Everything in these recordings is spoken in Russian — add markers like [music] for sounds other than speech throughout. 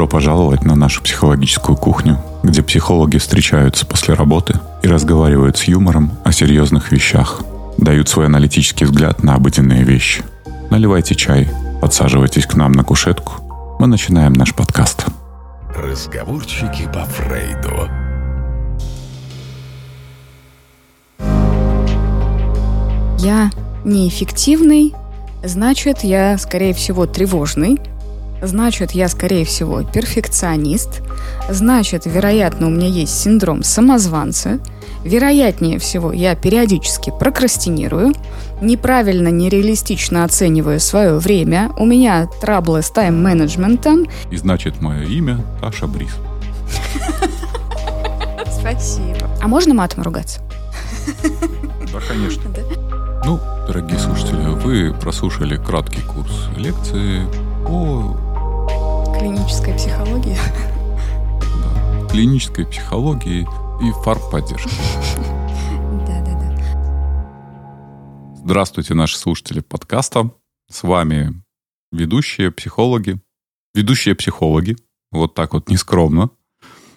Добро пожаловать на нашу психологическую кухню, где психологи встречаются после работы и разговаривают с юмором о серьезных вещах, дают свой аналитический взгляд на обыденные вещи. Наливайте чай, подсаживайтесь к нам на кушетку. Мы начинаем наш подкаст. Разговорчики по Фрейду. Я неэффективный, значит, я, скорее всего, тревожный, значит, я, скорее всего, перфекционист, значит, вероятно, у меня есть синдром самозванца, вероятнее всего, я периодически прокрастинирую, неправильно, нереалистично оцениваю свое время, у меня траблы с тайм-менеджментом. И значит, мое имя Таша Брис. Спасибо. А можно матом ругаться? Да, конечно. Ну, дорогие слушатели, вы прослушали краткий курс лекции по Клиническая психология. да, клинической психологии и фармподдержке. Да-да-да. Здравствуйте, наши слушатели подкаста. С вами ведущие психологи. Ведущие психологи. Вот так вот нескромно.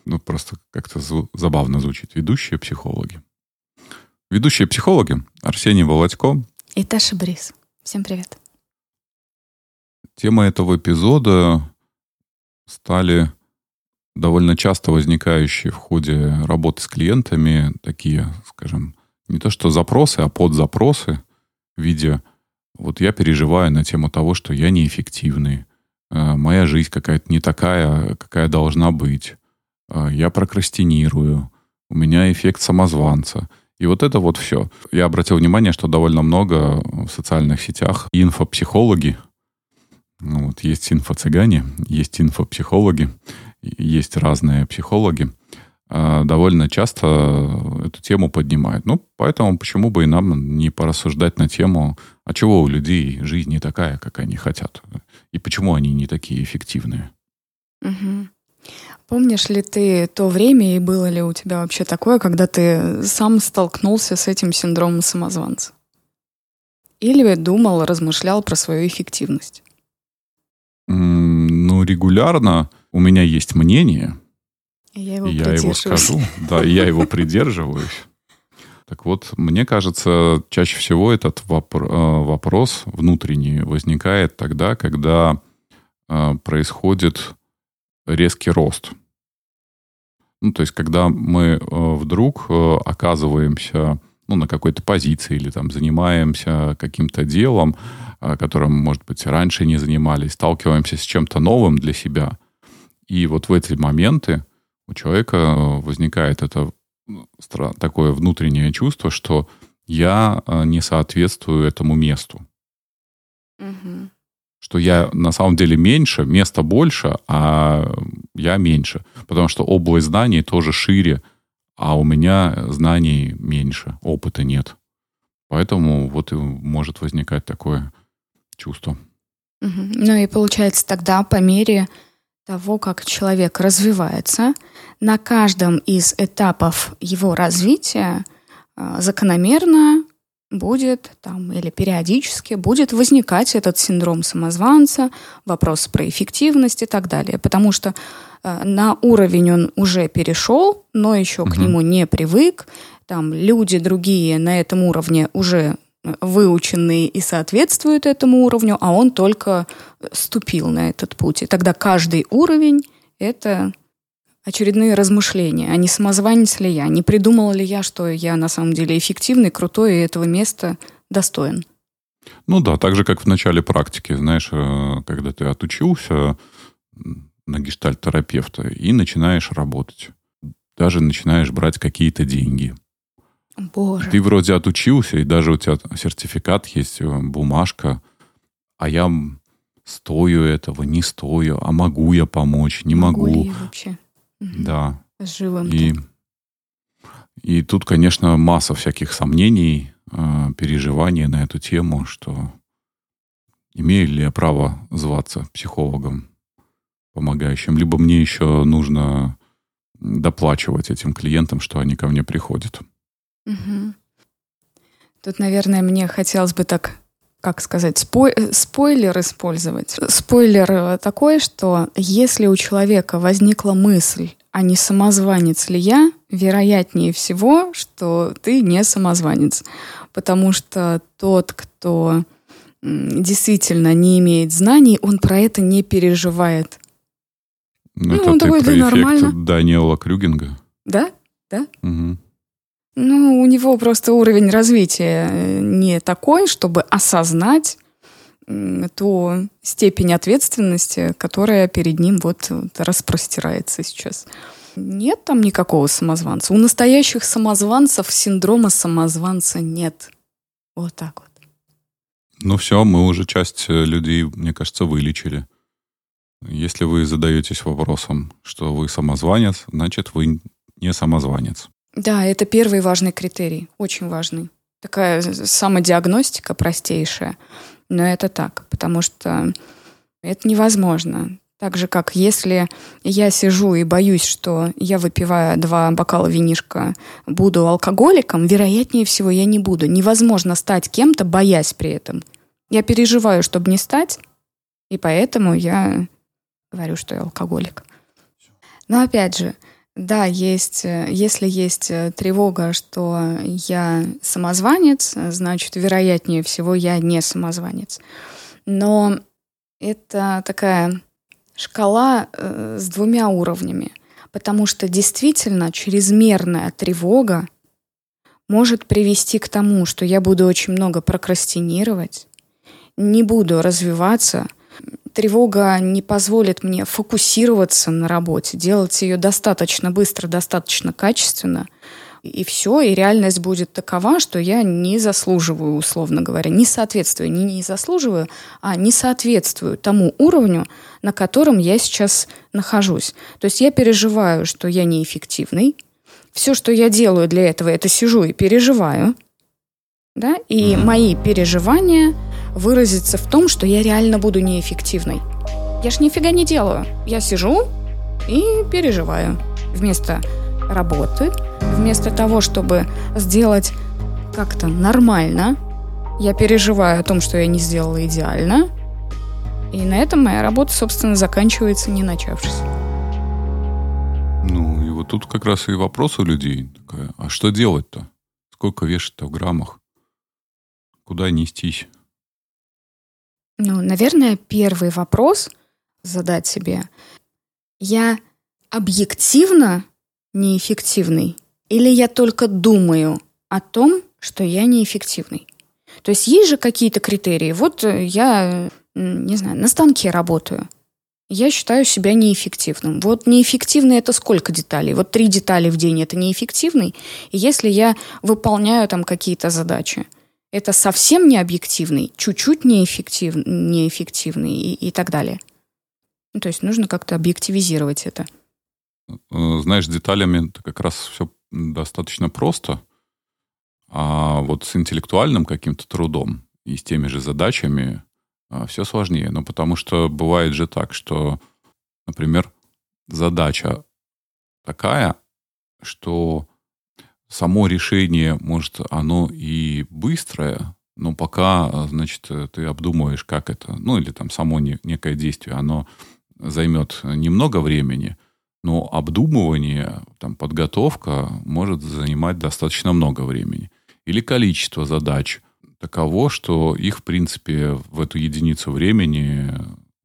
Ну, просто как-то забавно звучит. Ведущие психологи. Ведущие психологи Арсений Володько. И Таша Брис. Всем привет. Тема этого эпизода стали довольно часто возникающие в ходе работы с клиентами такие, скажем, не то что запросы, а подзапросы в виде вот я переживаю на тему того, что я неэффективный, э, моя жизнь какая-то не такая, какая должна быть, э, я прокрастинирую, у меня эффект самозванца. И вот это вот все. Я обратил внимание, что довольно много в социальных сетях инфопсихологи, ну, вот есть инфо-цыгане, есть инфопсихологи, есть разные психологи, а, довольно часто эту тему поднимают. Ну, поэтому почему бы и нам не порассуждать на тему, а чего у людей жизнь не такая, как они хотят, и почему они не такие эффективные. Мгм. Помнишь ли ты то время и было ли у тебя вообще такое, когда ты сам столкнулся с этим синдромом самозванца? Или думал, размышлял про свою эффективность? Ну, регулярно у меня есть мнение, Я его я его скажу, да, я его придерживаюсь. Так вот, мне кажется, чаще всего этот э, вопрос внутренний возникает тогда, когда э, происходит резкий рост. Ну, то есть, когда мы э, вдруг оказываемся ну, на какой-то позиции или там занимаемся каким-то делом, э, которым, может быть, раньше не занимались, сталкиваемся с чем-то новым для себя. И вот в эти моменты у человека возникает это такое внутреннее чувство, что я э, не соответствую этому месту. Мгм. Что я на самом деле меньше, места больше, а я меньше. Потому что область знаний тоже шире, а у меня знаний меньше, опыта нет. Поэтому вот и может возникать такое чувство. Ну и получается тогда по мере того, как человек развивается, на каждом из этапов его развития а, закономерно будет там или периодически будет возникать этот синдром самозванца, вопрос про эффективность и так далее. Потому что э, на уровень он уже перешел, но еще к Мгм. нему не привык. Там люди другие на этом уровне уже э, выученные и соответствуют этому уровню, а он только э, ступил на этот путь. И тогда каждый уровень — это очередные размышления, а не самозванец ли я, не придумал ли я, что я на самом деле эффективный, крутой и этого места достоин. Ну да, так же, как в начале практики, знаешь, э, когда ты отучился на гештальт-терапевта и начинаешь работать. Даже начинаешь брать какие-то деньги. Боже. Ты вроде отучился, и даже у тебя сертификат есть, э, бумажка, а я стою этого, не стою, а могу я помочь, не могу. ли я вообще. Да. с живым И, и тут, конечно, масса всяких сомнений, э, переживаний на эту тему, что имею ли я право зваться психологом, помогающим, либо мне еще нужно доплачивать этим клиентам, что они ко мне приходят. Мгм. Тут, наверное, мне хотелось бы так как сказать, спой, спойлер использовать. Спойлер такой, что если у человека возникла мысль, а не самозванец ли я, вероятнее всего, что ты не самозванец. Потому что тот, кто действительно не имеет знаний, он про это не переживает. Ну, это ну, ты про эффект нормально. Даниэла Крюгинга? Да, да. Угу. Ну, у него просто уровень развития э, не такой, чтобы осознать ту степень ответственности, которая перед ним вот, вот распростирается сейчас. Нет там никакого самозванца. У настоящих самозванцев синдрома самозванца нет. Вот так вот. Ну все, мы уже часть э, людей, мне кажется, вылечили. Если вы задаетесь вопросом, что вы самозванец, значит, вы не самозванец. Да, это первый важный критерий, очень важный. Такая самодиагностика простейшая. Но это так, потому что это невозможно. Так же, как если я сижу и боюсь, что я, выпивая два бокала винишка, буду алкоголиком, вероятнее всего я не буду. Невозможно стать кем-то, боясь при этом. Я переживаю, чтобы не стать, и поэтому я говорю, что я алкоголик. Но опять же, да, есть, э, если есть э, тревога, что я самозванец, значит, вероятнее всего, я не самозванец. Но это такая шкала э, с двумя уровнями, потому что действительно чрезмерная тревога может привести к тому, что я буду очень много прокрастинировать, не буду развиваться – тревога не позволит мне фокусироваться на работе, делать ее достаточно быстро, достаточно качественно, и все, и реальность будет такова, что я не заслуживаю, условно говоря, не соответствую, не не заслуживаю, а не соответствую тому уровню, на котором я сейчас нахожусь. То есть я переживаю, что я неэффективный. Все, что я делаю для этого, это сижу и переживаю. Да? И мои переживания выразится в том, что я реально буду неэффективной. Я ж нифига не делаю. Я сижу и переживаю. Вместо работы, вместо того, чтобы сделать как-то нормально, я переживаю о том, что я не сделала идеально, и на этом моя работа, собственно, заканчивается, не начавшись. Ну, и вот тут как раз и вопрос у людей. Такая, а что делать-то? Сколько вешать-то в граммах? Куда нестись? Ну, наверное, первый вопрос задать себе. Я объективно неэффективный или я только думаю о том, что я неэффективный? То есть есть же какие-то критерии. Вот я, не знаю, на станке работаю. Я считаю себя неэффективным. Вот неэффективный это сколько деталей? Вот три детали в день это неэффективный. И если я выполняю там какие-то задачи – это совсем не объективный, чуть-чуть неэффектив, неэффективный и, и так далее. Ну, то есть нужно как-то объективизировать это. Э, знаешь, деталями как раз все достаточно просто. А вот с интеллектуальным каким-то трудом и с теми же задачами а, все сложнее. Ну, потому что бывает же так, что, например, задача такая, что само решение, может, оно и быстрое, но пока, значит, ты обдумываешь, как это, ну, или там само не, некое действие, оно займет немного времени, но обдумывание, там, подготовка может занимать достаточно много времени. Или количество задач таково, что их, в принципе, в эту единицу времени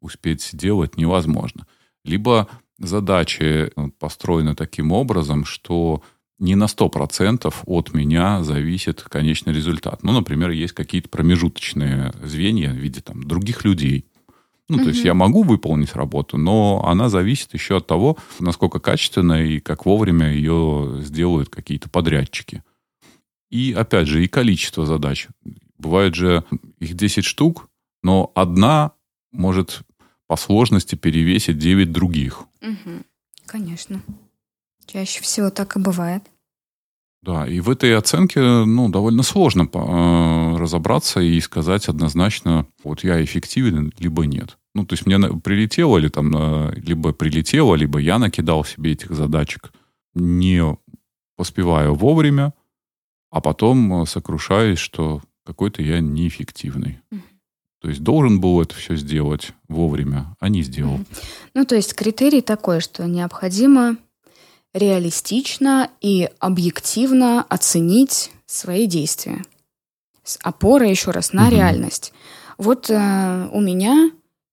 успеть сделать невозможно. Либо задачи построены таким образом, что не на 100% от меня зависит конечный результат. Ну, например, есть какие-то промежуточные звенья в виде там, других людей. Ну, угу. то есть я могу выполнить работу, но она зависит еще от того, насколько качественно и как вовремя ее сделают какие-то подрядчики. И, опять же, и количество задач. Бывает же их 10 штук, но одна может по сложности перевесить 9 других. Угу. Конечно. Чаще всего так и бывает. Да, и в этой оценке ну, довольно сложно э, разобраться и сказать однозначно, вот я эффективен, либо нет. Ну, то есть мне прилетело или там, э, либо прилетело, либо я накидал себе этих задачек, не поспеваю вовремя, а потом сокрушаюсь, что какой-то я неэффективный. То есть должен был это все сделать вовремя, а не сделал. Ну, то есть критерий такой, что необходимо реалистично и объективно оценить свои действия. С опорой, еще раз, на угу. реальность. Вот э, у меня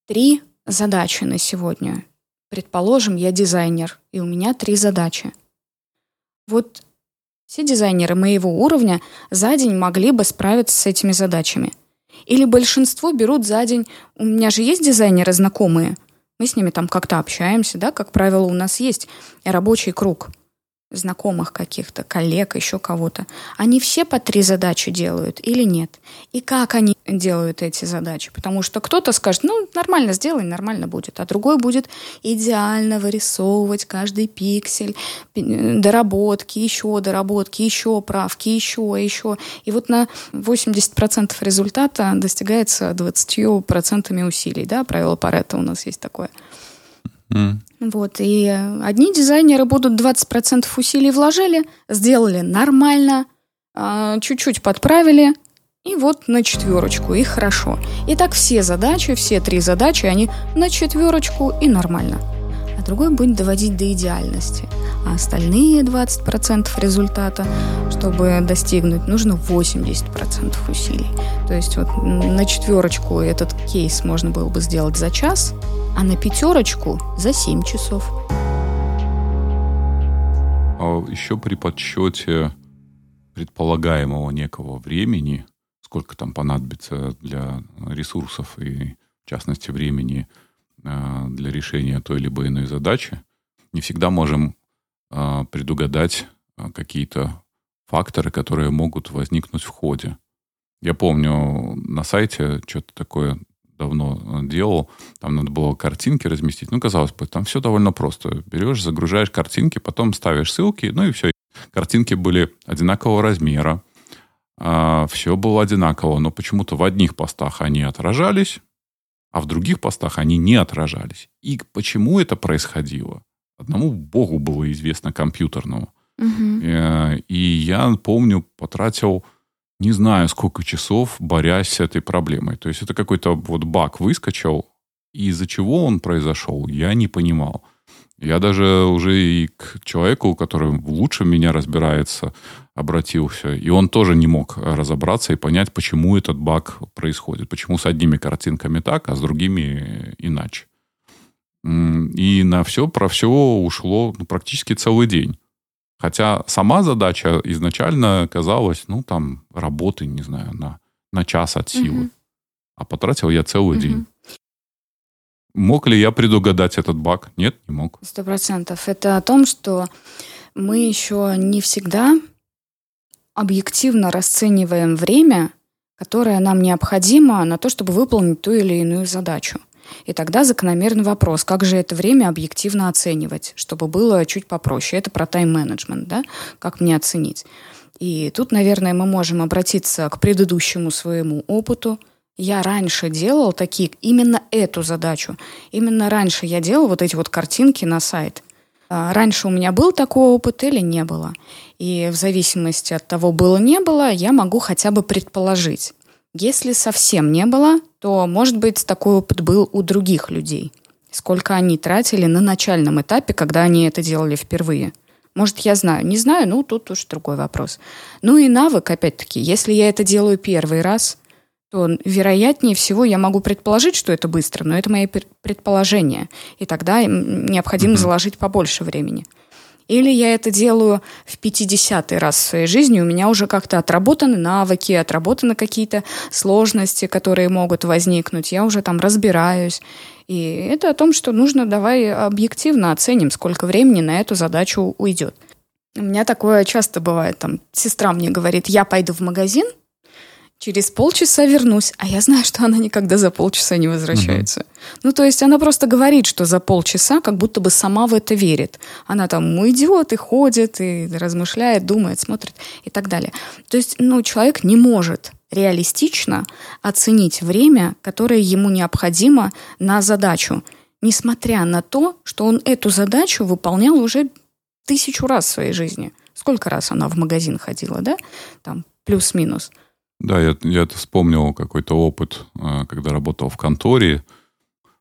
три задачи на сегодня. Предположим, я дизайнер, и у меня три задачи. Вот все дизайнеры моего уровня за день могли бы справиться с этими задачами. Или большинство берут за день... У меня же есть дизайнеры знакомые. Мы с ними там как-то общаемся, да, как правило, у нас есть рабочий круг – знакомых каких-то, коллег, еще кого-то, они все по три задачи делают или нет? И как они делают эти задачи? Потому что кто-то скажет, ну, нормально сделай, нормально будет, а другой будет идеально вырисовывать каждый пиксель, доработки, еще доработки, еще правки, еще, еще. И вот на 80% результата достигается 20% усилий, да, правило Паретта у нас есть такое. Вот, и одни дизайнеры будут 20% усилий вложили, сделали нормально, а, чуть-чуть подправили, и вот на четверочку, и хорошо. И так все задачи, все три задачи, они на четверочку и нормально другой будет доводить до идеальности. А остальные 20% результата, чтобы достигнуть, нужно 80% усилий. То есть вот на четверочку этот кейс можно было бы сделать за час, а на пятерочку за 7 часов. А еще при подсчете предполагаемого некого времени, сколько там понадобится для ресурсов и, в частности, времени – для решения той либо иной задачи, не всегда можем э, предугадать э, какие-то факторы, которые могут возникнуть в ходе. Я помню, на сайте что-то такое давно делал, там надо было картинки разместить. Ну, казалось бы, там все довольно просто. Берешь, загружаешь картинки, потом ставишь ссылки, ну и все. Картинки были одинакового размера, все было одинаково, но почему-то в одних постах они отражались, а в других постах они не отражались. И почему это происходило? Одному Богу было известно компьютерному. Угу. И я помню, потратил не знаю сколько часов, борясь с этой проблемой. То есть это какой-то вот баг выскочил, и из-за чего он произошел, я не понимал. Я даже уже и к человеку, который лучше меня разбирается, обратился. И он тоже не мог разобраться и понять, почему этот баг происходит. Почему с одними картинками так, а с другими иначе. И на все про все ушло ну, практически целый день. Хотя сама задача изначально казалась, ну, там, работы, не знаю, на, на час от силы. Угу. А потратил я целый угу. день. Мог ли я предугадать этот баг? Нет, не мог. Сто процентов. Это о том, что мы еще не всегда объективно расцениваем время, которое нам необходимо на то, чтобы выполнить ту или иную задачу. И тогда закономерный вопрос, как же это время объективно оценивать, чтобы было чуть попроще. Это про тайм-менеджмент, да? Как мне оценить? И тут, наверное, мы можем обратиться к предыдущему своему опыту – я раньше делал такие, именно эту задачу. Именно раньше я делал вот эти вот картинки на сайт. А, раньше у меня был такой опыт или не было. И в зависимости от того, было не было, я могу хотя бы предположить. Если совсем не было, то, может быть, такой опыт был у других людей. Сколько они тратили на начальном этапе, когда они это делали впервые. Может, я знаю. Не знаю, ну, тут уж другой вопрос. Ну и навык, опять-таки. Если я это делаю первый раз, то вероятнее всего я могу предположить, что это быстро, но это мои предположения. И тогда необходимо заложить побольше времени. Или я это делаю в 50-й раз в своей жизни, у меня уже как-то отработаны навыки, отработаны какие-то сложности, которые могут возникнуть, я уже там разбираюсь. И это о том, что нужно давай объективно оценим, сколько времени на эту задачу уйдет. У меня такое часто бывает, там, сестра мне говорит, я пойду в магазин, через полчаса вернусь, а я знаю, что она никогда за полчаса не возвращается. Угу. Ну, то есть она просто говорит, что за полчаса как будто бы сама в это верит. Она там идет и ходит, и размышляет, думает, смотрит и так далее. То есть, ну, человек не может реалистично оценить время, которое ему необходимо на задачу, несмотря на то, что он эту задачу выполнял уже тысячу раз в своей жизни. Сколько раз она в магазин ходила, да? Там плюс-минус – Да, я, я это вспомнил какой-то опыт, э, когда работал в конторе.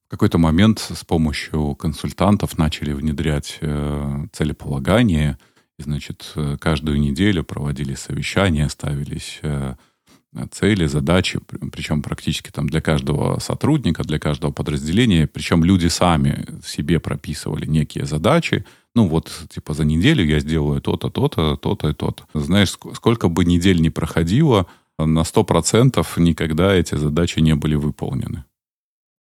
В какой-то момент с помощью консультантов начали внедрять э, целеполагание. И, значит, э, каждую неделю проводили совещания, ставились цели, задачи, причем практически там для каждого сотрудника, для каждого подразделения, причем люди сами себе прописывали некие задачи, ну вот, типа, за неделю я сделаю то-то, то-то, то-то и то-то. Знаешь, сколько бы недель не проходило, на 100% никогда эти задачи не были выполнены.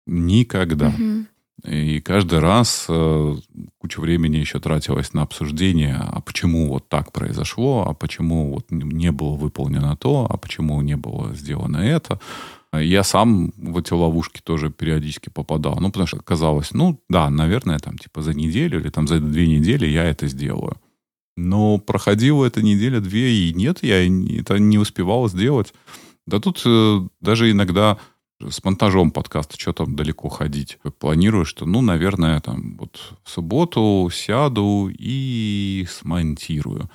Никогда. Угу. И каждый раз э, куча времени еще тратилось на обсуждение, а почему вот так произошло, а почему вот не было выполнено то, а почему не было сделано это. Я сам в эти ловушки тоже периодически попадал. Ну, потому что казалось, ну, да, наверное, там, типа, за неделю или там за две недели я это сделаю. Но проходила эта неделя-две, и нет, я это не успевал сделать. Да тут э, даже иногда с монтажом подкаста, что там далеко ходить. Планирую, что, ну, наверное, там вот в субботу сяду и смонтирую.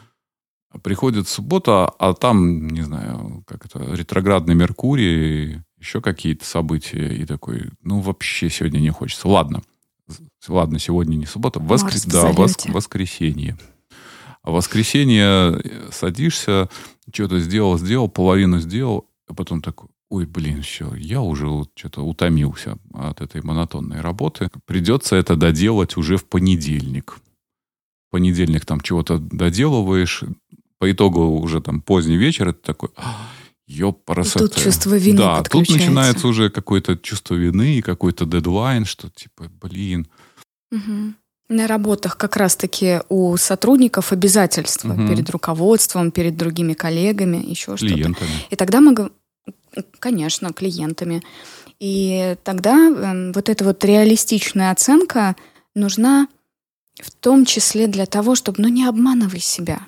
Приходит суббота, а там, не знаю, как это, ретроградный Меркурий, еще какие-то события, и такой, ну, вообще сегодня не хочется. Ладно, ладно, сегодня не суббота, воскр... да, вос... воскресенье. А в воскресенье садишься, что-то сделал, сделал, половину сделал, а потом такой, ой, блин, все, я уже вот что-то утомился от этой монотонной работы. Придется это доделать уже в понедельник. В понедельник там чего-то доделываешь, по итогу уже там поздний вечер, это такой, ёпарасоте. Тут чувство вины Да, тут начинается уже какое-то чувство вины и какой-то дедлайн, что типа, блин. Угу. На работах как раз-таки у сотрудников обязательства угу. перед руководством, перед другими коллегами, еще что-то. Клиентами. И тогда мы... Конечно, клиентами. И тогда э, вот эта вот реалистичная оценка нужна в том числе для того, чтобы, ну, не обманывай себя.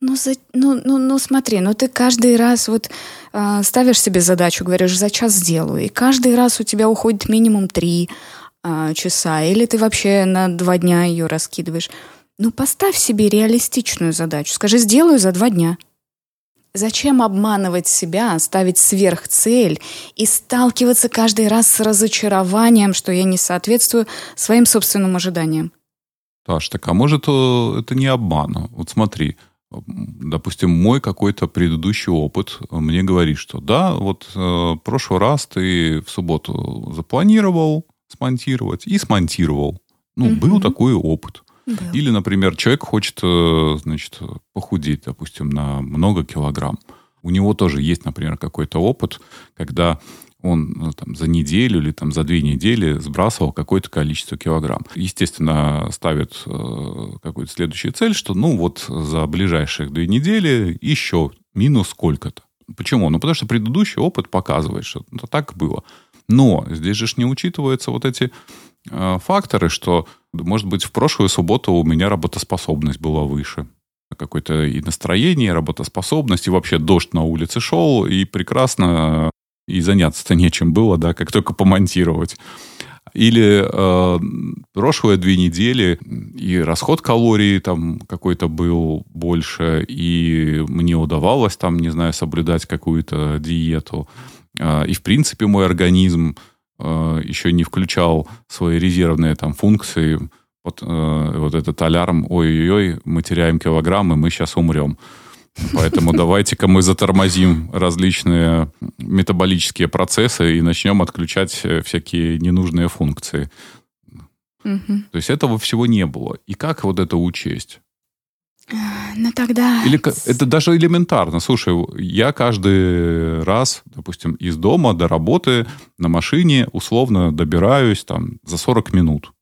Ну, за, ну, ну, ну, смотри, ну ты каждый раз вот э, ставишь себе задачу, говоришь, за час сделаю, и каждый раз у тебя уходит минимум три э, часа, или ты вообще на два дня ее раскидываешь. Ну, поставь себе реалистичную задачу. Скажи, сделаю за два дня. Зачем обманывать себя, ставить сверхцель и сталкиваться каждый раз с разочарованием, что я не соответствую своим собственным ожиданиям? Таш, так а может э, это не обман? Вот смотри, допустим, мой какой-то предыдущий опыт мне говорит, что да, вот э, прошлый раз ты в субботу запланировал смонтировать и смонтировал. Ну, угу. был такой опыт. Был. Или, например, человек хочет, э, значит, похудеть, допустим, на много килограмм. У него тоже есть, например, какой-то опыт, когда он ну, там, за неделю или там, за две недели сбрасывал какое-то количество килограмм. Естественно, ставит э, какую-то следующую цель, что ну вот за ближайших две недели еще минус сколько-то. Почему? Ну, потому что предыдущий опыт показывает, что ну, так было. Но здесь же не учитываются вот эти э, факторы, что, может быть, в прошлую субботу у меня работоспособность была выше какое-то и настроение, и работоспособность, и вообще дождь на улице шел, и прекрасно и заняться-то нечем было, да, как только помонтировать. Или э, прошлые две недели и расход калорий там какой-то был больше, и мне удавалось там, не знаю, соблюдать какую-то диету. Э, и, в принципе, мой организм э, еще не включал свои резервные там функции. Вот, э, вот этот алярм, ой-ой-ой, мы теряем килограммы, мы сейчас умрем. Поэтому [laughs] давайте-ка мы затормозим различные метаболические процессы и начнем отключать э, всякие ненужные функции. Угу. То есть этого всего не было. И как вот это учесть? Ну тогда... Или это даже элементарно. Слушай, я каждый раз, допустим, из дома до работы на машине условно добираюсь там за 40 минут.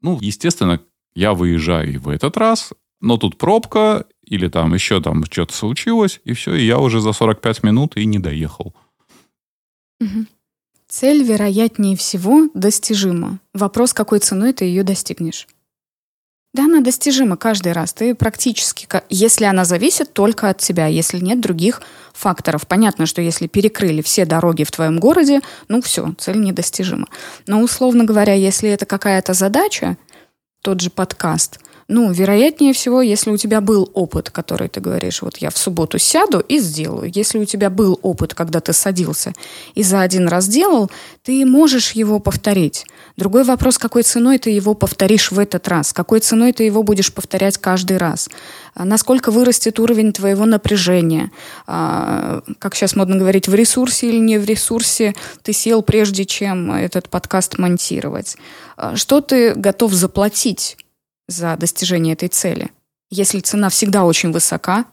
Ну, естественно, я выезжаю и в этот раз, но тут пробка, или там еще там что-то случилось, и все, и я уже за 45 минут и не доехал. Угу. Цель, вероятнее всего, достижима. Вопрос, какой ценой ты ее достигнешь. Да, она достижима каждый раз. Ты практически, если она зависит только от тебя, если нет других факторов. Понятно, что если перекрыли все дороги в твоем городе, ну все, цель недостижима. Но, условно говоря, если это какая-то задача, тот же подкаст – Ну, вероятнее всего, если у тебя был опыт, который ты говоришь, вот я в субботу сяду и сделаю. Если у тебя был опыт, когда ты садился и за один раз делал, ты можешь его повторить. Другой вопрос, какой ценой ты его повторишь в этот раз, какой ценой ты его будешь повторять каждый раз. А насколько вырастет уровень твоего напряжения, а, как сейчас модно говорить, в ресурсе или не в ресурсе ты сел, прежде чем этот подкаст монтировать. А, что ты готов заплатить за достижение этой цели. Если цена всегда очень высока,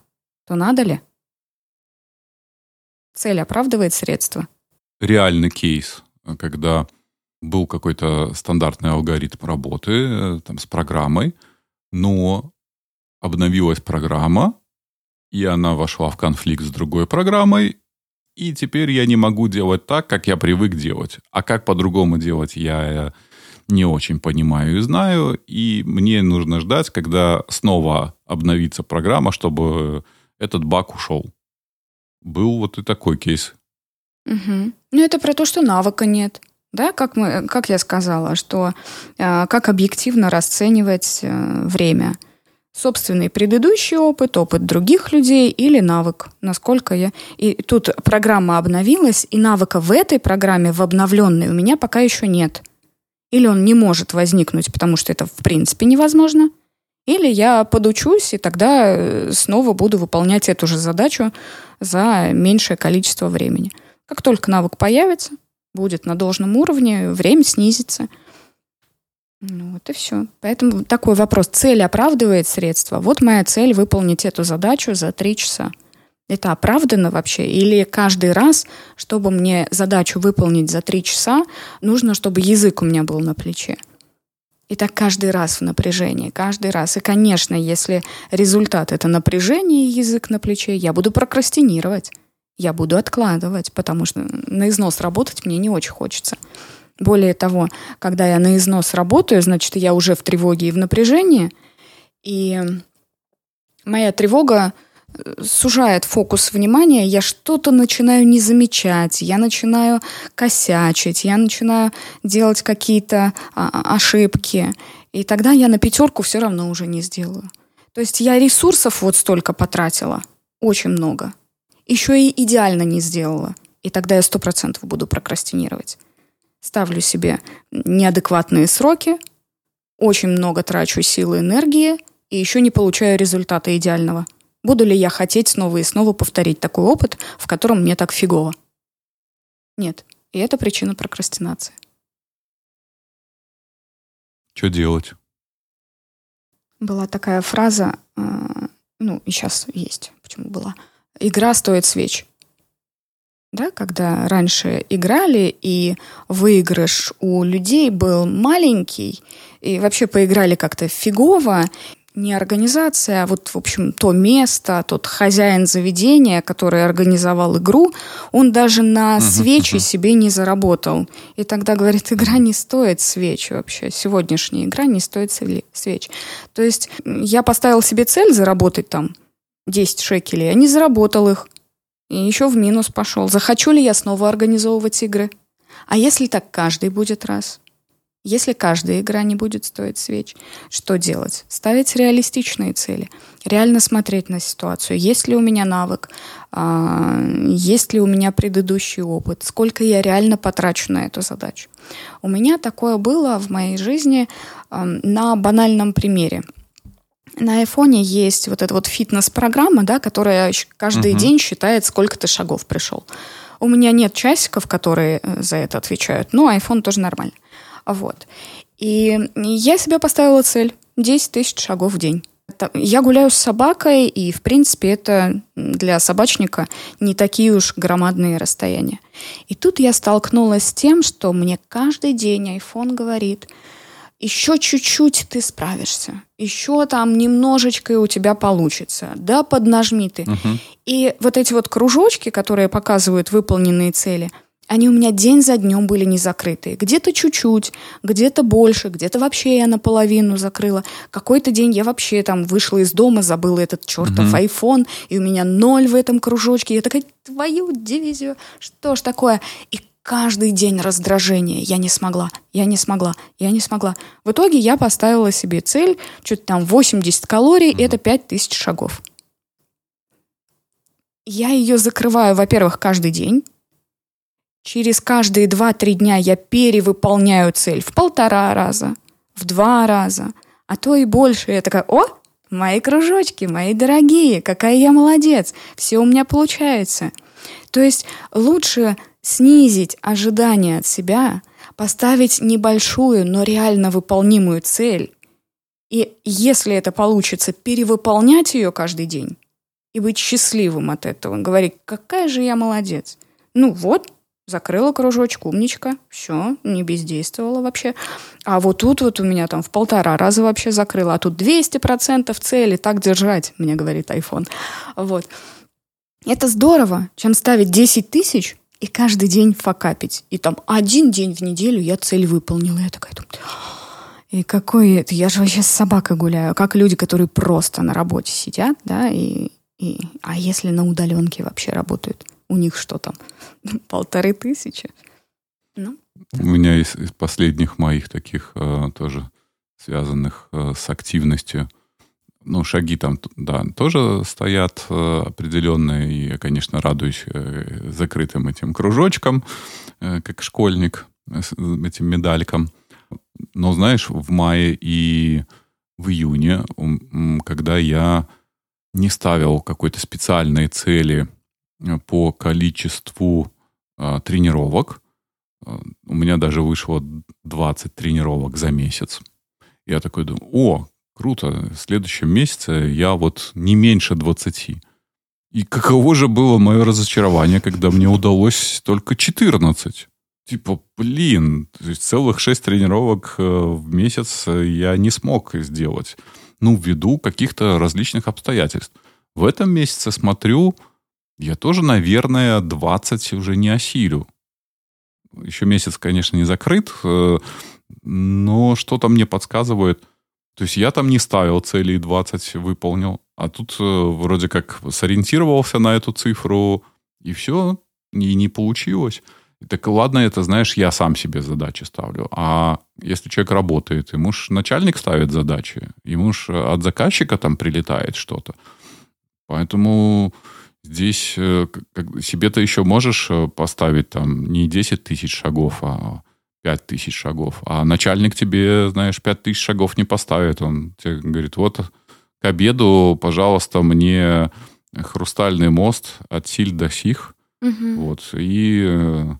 то надо ли? Цель оправдывает средства? Реальный кейс, когда был какой-то стандартный алгоритм работы э, там, с программой, но обновилась программа, и она вошла в конфликт с другой программой, и теперь я не могу делать так, как я привык делать. А как по-другому делать, я не очень понимаю и знаю, и мне нужно ждать, когда снова обновится программа, чтобы этот баг ушел. Был вот и такой кейс. Угу. Ну, это про то, что навыка нет. Да, как, мы, как я сказала, что э, как объективно расценивать э, время. Собственный предыдущий опыт, опыт других людей или навык. Насколько я... И тут программа обновилась, и навыка в этой программе, в обновленной, у меня пока еще нет. Или он не может возникнуть, потому что это в принципе невозможно. Или я подучусь, и тогда э, снова буду выполнять эту же задачу за меньшее количество времени. Как только навык появится, будет на должном уровне, время снизится. Ну вот и все. Поэтому такой вопрос. Цель оправдывает средства. Вот моя цель выполнить эту задачу за три часа. Это оправдано вообще? Или каждый раз, чтобы мне задачу выполнить за три часа, нужно, чтобы язык у меня был на плече? И так каждый раз в напряжении, каждый раз. И, конечно, если результат — это напряжение и язык на плече, я буду прокрастинировать. Я буду откладывать, потому что на износ работать мне не очень хочется. Более того, когда я на износ работаю, значит, я уже в тревоге и в напряжении. И моя тревога сужает фокус внимания, я что-то начинаю не замечать, я начинаю косячить, я начинаю делать какие-то а, ошибки. И тогда я на пятерку все равно уже не сделаю. То есть я ресурсов вот столько потратила, очень много. Еще и идеально не сделала. И тогда я сто процентов буду прокрастинировать. Ставлю себе неадекватные сроки, очень много трачу силы энергии, и еще не получаю результата идеального – Буду ли я хотеть снова и снова повторить такой опыт, в котором мне так фигово? Нет. И это причина прокрастинации. Что делать? Была такая фраза, э, ну, и сейчас есть, почему была. Игра стоит свеч. Да, когда раньше играли, и выигрыш у людей был маленький, и вообще поиграли как-то фигово, не организация, а вот, в общем, то место, тот хозяин заведения, который организовал игру, он даже на uh-huh, свечи uh-huh. себе не заработал. И тогда, говорит, игра не стоит свечи вообще. Сегодняшняя игра не стоит свеч. То есть я поставил себе цель заработать там 10 шекелей, а не заработал их. И еще в минус пошел. Захочу ли я снова организовывать игры? А если так каждый будет раз? Если каждая игра не будет стоить свеч, что делать? Ставить реалистичные цели, реально смотреть на ситуацию. Есть ли у меня навык, а, есть ли у меня предыдущий опыт, сколько я реально потрачу на эту задачу. У меня такое было в моей жизни на банальном примере. На айфоне есть вот эта вот фитнес-программа, да, которая каждый uh-huh. день считает, сколько ты шагов пришел. У меня нет часиков, которые э, за это отвечают, но iPhone тоже нормально. Вот. И я себе поставила цель 10 тысяч шагов в день. Я гуляю с собакой, и, в принципе, это для собачника не такие уж громадные расстояния. И тут я столкнулась с тем, что мне каждый день iPhone говорит, еще чуть-чуть ты справишься, еще там немножечко и у тебя получится, да, поднажми ты. Uh-huh. И вот эти вот кружочки, которые показывают выполненные цели – они у меня день за днем были не закрытые. Где-то чуть-чуть, где-то больше, где-то вообще я наполовину закрыла. Какой-то день я вообще там вышла из дома, забыла этот чертов mm-hmm. iPhone, и у меня ноль в этом кружочке. Я такая, твою дивизию, что ж такое? И каждый день раздражение. Я не смогла, я не смогла, я не смогла. В итоге я поставила себе цель, что-то там 80 калорий, mm-hmm. это 5000 шагов. Я ее закрываю, во-первых, каждый день. Через каждые 2-3 дня я перевыполняю цель в полтора раза, в два раза, а то и больше. Я такая, о, мои кружочки, мои дорогие, какая я молодец, все у меня получается. То есть лучше снизить ожидания от себя, поставить небольшую, но реально выполнимую цель. И если это получится, перевыполнять ее каждый день и быть счастливым от этого. Говорить, какая же я молодец. Ну вот, закрыла кружочек, умничка, все, не бездействовала вообще. А вот тут вот у меня там в полтора раза вообще закрыла, а тут 200% цели, так держать, мне говорит iPhone. Вот. Это здорово, чем ставить 10 тысяч и каждый день факапить. И там один день в неделю я цель выполнила. Я такая думаю, и какой это? Я же вообще с собакой гуляю. Как люди, которые просто на работе сидят, да, и, и а если на удаленке вообще работают? У них что там? [laughs] Полторы тысячи? Ну. У меня из, из последних моих таких э, тоже связанных э, с активностью ну, шаги там, да, тоже стоят э, определенные, и я, конечно, радуюсь э, закрытым этим кружочком, э, как школьник, с этим медальком. Но, знаешь, в мае и в июне, когда я не ставил какой-то специальной цели по количеству тренировок, у меня даже вышло 20 тренировок за месяц. Я такой думаю, о, Круто. В следующем месяце я вот не меньше 20. И каково же было мое разочарование, когда мне удалось только 14. Типа, блин, целых 6 тренировок э, в месяц я не смог сделать. Ну, ввиду каких-то различных обстоятельств. В этом месяце смотрю, я тоже, наверное, 20 уже не осилю. Еще месяц, конечно, не закрыт, э, но что-то мне подсказывает – то есть я там не ставил цели 20 выполнил, а тут э, вроде как сориентировался на эту цифру, и все, и не получилось. Так ладно, это, знаешь, я сам себе задачи ставлю. А если человек работает, ему ж начальник ставит задачи, ему ж от заказчика там прилетает что-то. Поэтому здесь э, себе ты еще можешь э, поставить там не 10 тысяч шагов, а 5 тысяч шагов. А начальник тебе, знаешь, 5 тысяч шагов не поставит. Он тебе говорит, вот к обеду, пожалуйста, мне хрустальный мост от силь до сих. Угу. Вот. И э,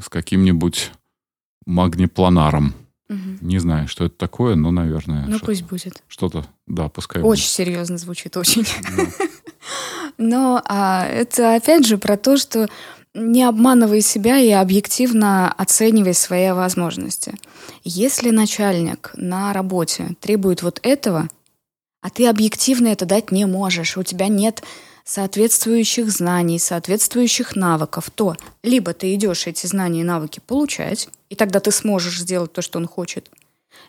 с каким-нибудь магнипланаром. Угу. Не знаю, что это такое, но, наверное... Ну, пусть будет. Что-то, да, пускай Очень будет. серьезно звучит, очень. [laughs] Но а, это, опять же, про то, что не обманывай себя и объективно оценивай свои возможности. Если начальник на работе требует вот этого, а ты объективно это дать не можешь, у тебя нет соответствующих знаний, соответствующих навыков, то либо ты идешь эти знания и навыки получать, и тогда ты сможешь сделать то, что он хочет,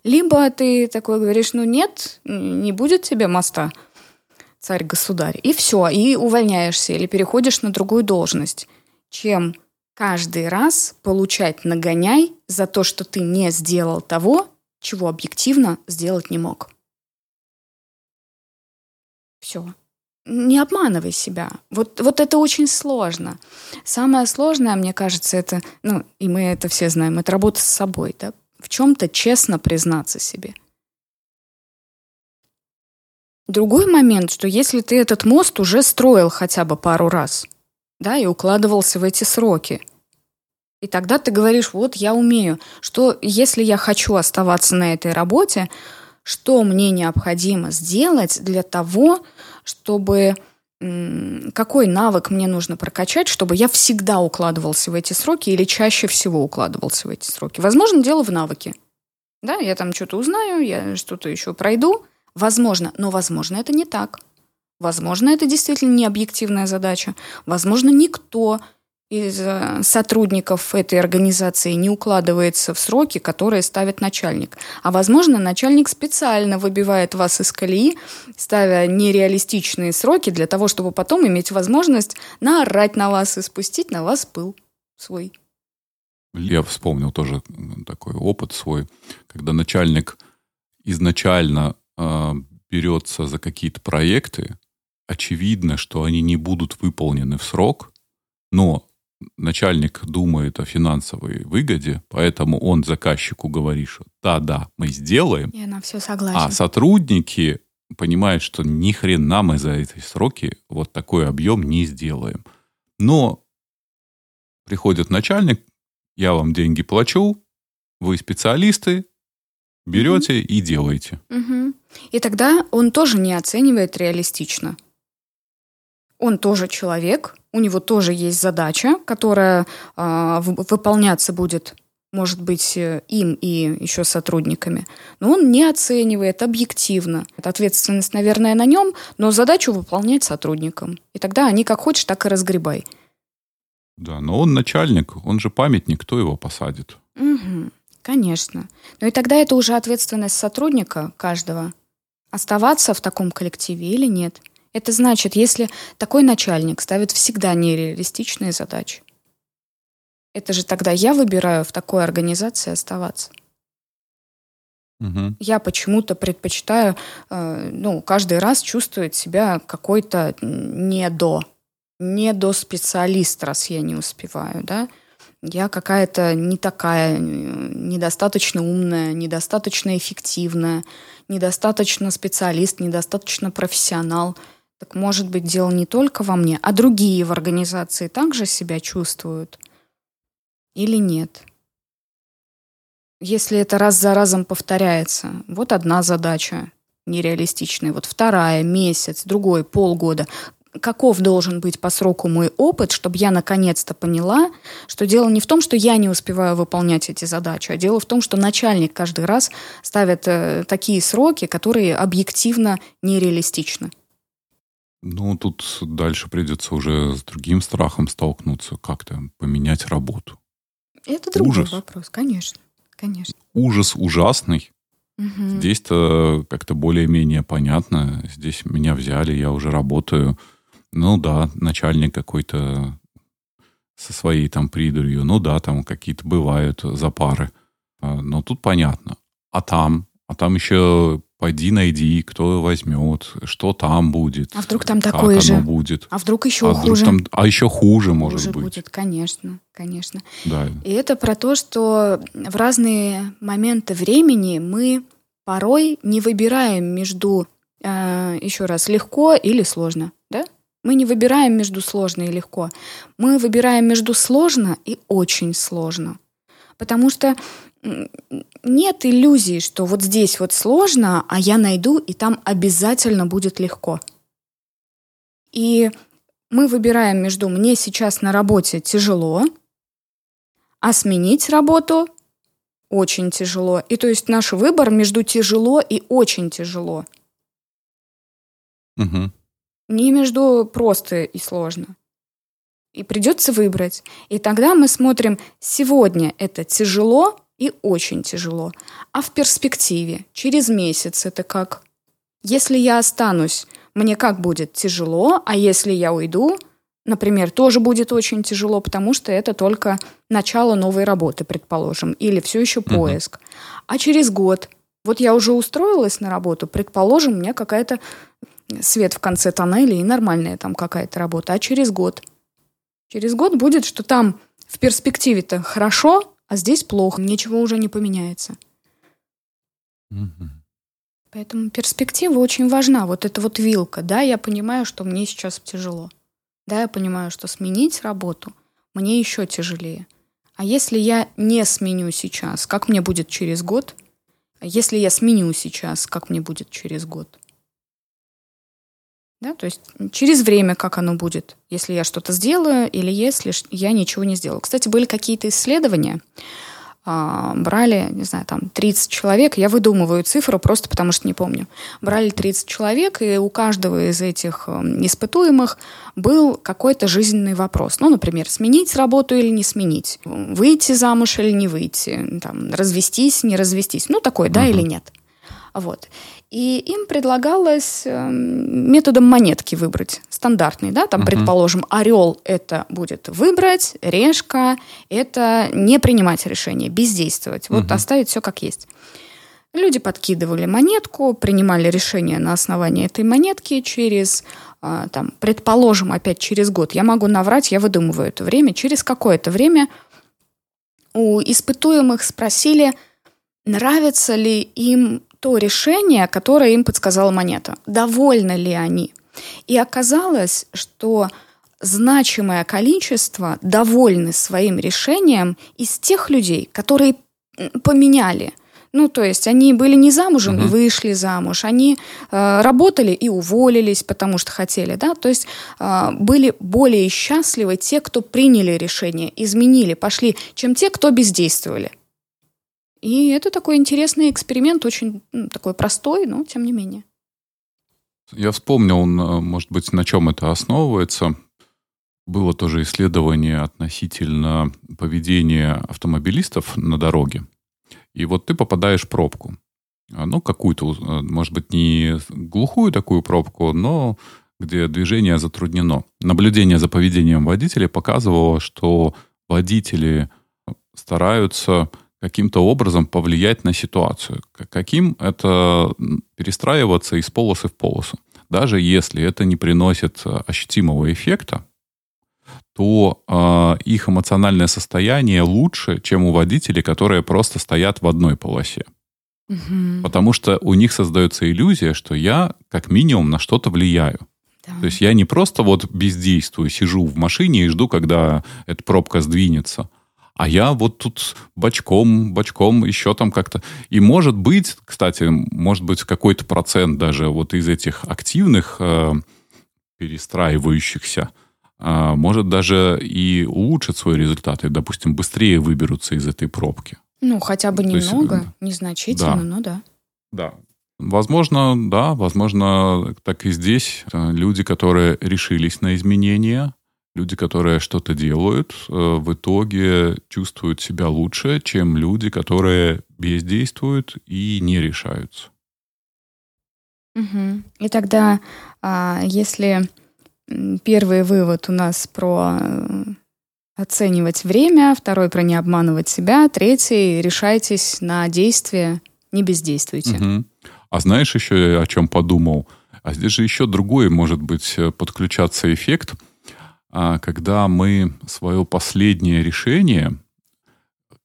либо ты такой говоришь, ну нет, не будет тебе моста, царь-государь, и все, и увольняешься или переходишь на другую должность чем каждый раз получать нагоняй за то, что ты не сделал того, чего объективно сделать не мог. Все. Не обманывай себя. Вот, вот это очень сложно. Самое сложное, мне кажется, это, ну, и мы это все знаем, это работа с собой, да, в чем-то честно признаться себе. Другой момент, что если ты этот мост уже строил хотя бы пару раз – да, и укладывался в эти сроки. И тогда ты говоришь, вот я умею, что если я хочу оставаться на этой работе, что мне необходимо сделать для того, чтобы какой навык мне нужно прокачать, чтобы я всегда укладывался в эти сроки или чаще всего укладывался в эти сроки. Возможно, дело в навыке. Да, я там что-то узнаю, я что-то еще пройду. Возможно, но возможно это не так. Возможно, это действительно не объективная задача. Возможно, никто из э, сотрудников этой организации не укладывается в сроки, которые ставит начальник. А возможно, начальник специально выбивает вас из колеи, ставя нереалистичные сроки для того, чтобы потом иметь возможность наорать на вас и спустить на вас пыл. свой. Я вспомнил тоже такой опыт свой, когда начальник изначально э, берется за какие-то проекты, очевидно, что они не будут выполнены в срок, но начальник думает о финансовой выгоде, поэтому он заказчику говорит, что да-да, мы сделаем. И она все согласна. А сотрудники понимают, что ни хрена мы за эти сроки вот такой объем не сделаем. Но приходит начальник, я вам деньги плачу, вы специалисты, берете mm-hmm. и делаете. Mm-hmm. И тогда он тоже не оценивает реалистично. Он тоже человек, у него тоже есть задача, которая э, выполняться будет, может быть, э, им и еще сотрудниками. Но он не оценивает объективно. Ответственность, наверное, на нем, но задачу выполнять сотрудникам. И тогда они как хочешь, так и разгребай. Да, но он начальник, он же памятник, кто его посадит? Угу, конечно. Но и тогда это уже ответственность сотрудника каждого. Оставаться в таком коллективе или нет. Это значит, если такой начальник ставит всегда нереалистичные задачи, это же тогда я выбираю в такой организации оставаться. Угу. Я почему-то предпочитаю, э, ну, каждый раз чувствовать себя какой-то не до не до специалист, раз я не успеваю, да, я какая-то не такая, недостаточно умная, недостаточно эффективная, недостаточно специалист, недостаточно профессионал. Так может быть, дело не только во мне, а другие в организации также себя чувствуют или нет? Если это раз за разом повторяется, вот одна задача нереалистичная, вот вторая, месяц, другой, полгода каков должен быть по сроку мой опыт, чтобы я наконец-то поняла, что дело не в том, что я не успеваю выполнять эти задачи, а дело в том, что начальник каждый раз ставит э, такие сроки, которые объективно нереалистичны. Ну, тут дальше придется уже с другим страхом столкнуться, как-то поменять работу. Это другой Ужас. вопрос, конечно. конечно. Ужас ужасный. Угу. Здесь-то как-то более-менее понятно. Здесь меня взяли, я уже работаю ну да, начальник какой-то со своей там придурью. Ну да, там какие-то бывают запары. А, но тут понятно. А там? А там еще пойди найди, кто возьмет, что там будет. А вдруг там такое же? будет. А вдруг еще а хуже? Вдруг там, а еще хуже, хуже может быть. будет, конечно, конечно. Да. И это про то, что в разные моменты времени мы порой не выбираем между, э, еще раз, легко или сложно, да? Мы не выбираем между сложно и легко. Мы выбираем между сложно и очень сложно. Потому что нет иллюзии, что вот здесь вот сложно, а я найду, и там обязательно будет легко. И мы выбираем между «мне сейчас на работе тяжело», а сменить работу очень тяжело. И то есть наш выбор между тяжело и очень тяжело. Угу не между просто и сложно. И придется выбрать. И тогда мы смотрим, сегодня это тяжело и очень тяжело. А в перспективе, через месяц это как? Если я останусь, мне как будет тяжело, а если я уйду, например, тоже будет очень тяжело, потому что это только начало новой работы, предположим, или все еще поиск. Uh-huh. А через год, вот я уже устроилась на работу, предположим, у меня какая-то свет в конце тоннеля и нормальная там какая-то работа. А через год? Через год будет, что там в перспективе-то хорошо, а здесь плохо, ничего уже не поменяется. Угу. Поэтому перспектива очень важна. Вот эта вот вилка. Да, я понимаю, что мне сейчас тяжело. Да, я понимаю, что сменить работу мне еще тяжелее. А если я не сменю сейчас, как мне будет через год? Если я сменю сейчас, как мне будет через год? Да, то есть через время, как оно будет, если я что-то сделаю или если я ничего не сделаю. Кстати, были какие-то исследования, а, брали, не знаю, там 30 человек, я выдумываю цифру просто потому что не помню. Брали 30 человек, и у каждого из этих эм, испытуемых был какой-то жизненный вопрос. Ну, например, сменить работу или не сменить, выйти замуж или не выйти, там, развестись, не развестись, ну, такой, да, uh-huh. или нет. Вот. И им предлагалось э, методом монетки выбрать, стандартный, да, там, uh-huh. предположим, орел это будет выбрать, решка это не принимать решение, бездействовать, вот uh-huh. оставить все как есть. Люди подкидывали монетку, принимали решение на основании этой монетки через, э, там, предположим, опять через год. Я могу наврать, я выдумываю это время. Через какое-то время у испытуемых спросили, нравится ли им то решение, которое им подсказала монета. Довольны ли они? И оказалось, что значимое количество довольны своим решением из тех людей, которые поменяли. Ну, то есть они были не замужем угу. и вышли замуж, они э, работали и уволились, потому что хотели, да. То есть э, были более счастливы те, кто приняли решение, изменили, пошли, чем те, кто бездействовали. И это такой интересный эксперимент, очень ну, такой простой, но тем не менее. Я вспомнил, может быть, на чем это основывается. Было тоже исследование относительно поведения автомобилистов на дороге. И вот ты попадаешь в пробку. Ну, какую-то, может быть, не глухую такую пробку, но где движение затруднено. Наблюдение за поведением водителей показывало, что водители стараются каким-то образом повлиять на ситуацию. Каким это перестраиваться из полосы в полосу. Даже если это не приносит э, ощутимого эффекта, то э, их эмоциональное состояние лучше, чем у водителей, которые просто стоят в одной полосе. Угу. Потому что у них создается иллюзия, что я как минимум на что-то влияю. Да. То есть я не просто вот бездействую, сижу в машине и жду, когда эта пробка сдвинется, а я вот тут бочком, бочком еще там как-то. И может быть, кстати, может быть какой-то процент даже вот из этих активных э, перестраивающихся э, может даже и улучшить свой результат, и, допустим, быстрее выберутся из этой пробки. Ну, хотя бы немного, есть, незначительно, да. но да. Да. Возможно, да, возможно, так и здесь э, люди, которые решились на изменения, Люди, которые что-то делают, э, в итоге чувствуют себя лучше, чем люди, которые бездействуют и не решаются. Угу. И тогда, а, если первый вывод у нас про э, оценивать время, второй про не обманывать себя, третий решайтесь на действие, не бездействуйте. Угу. А знаешь еще о чем подумал? А здесь же еще другой может быть э, подключаться эффект – когда мы свое последнее решение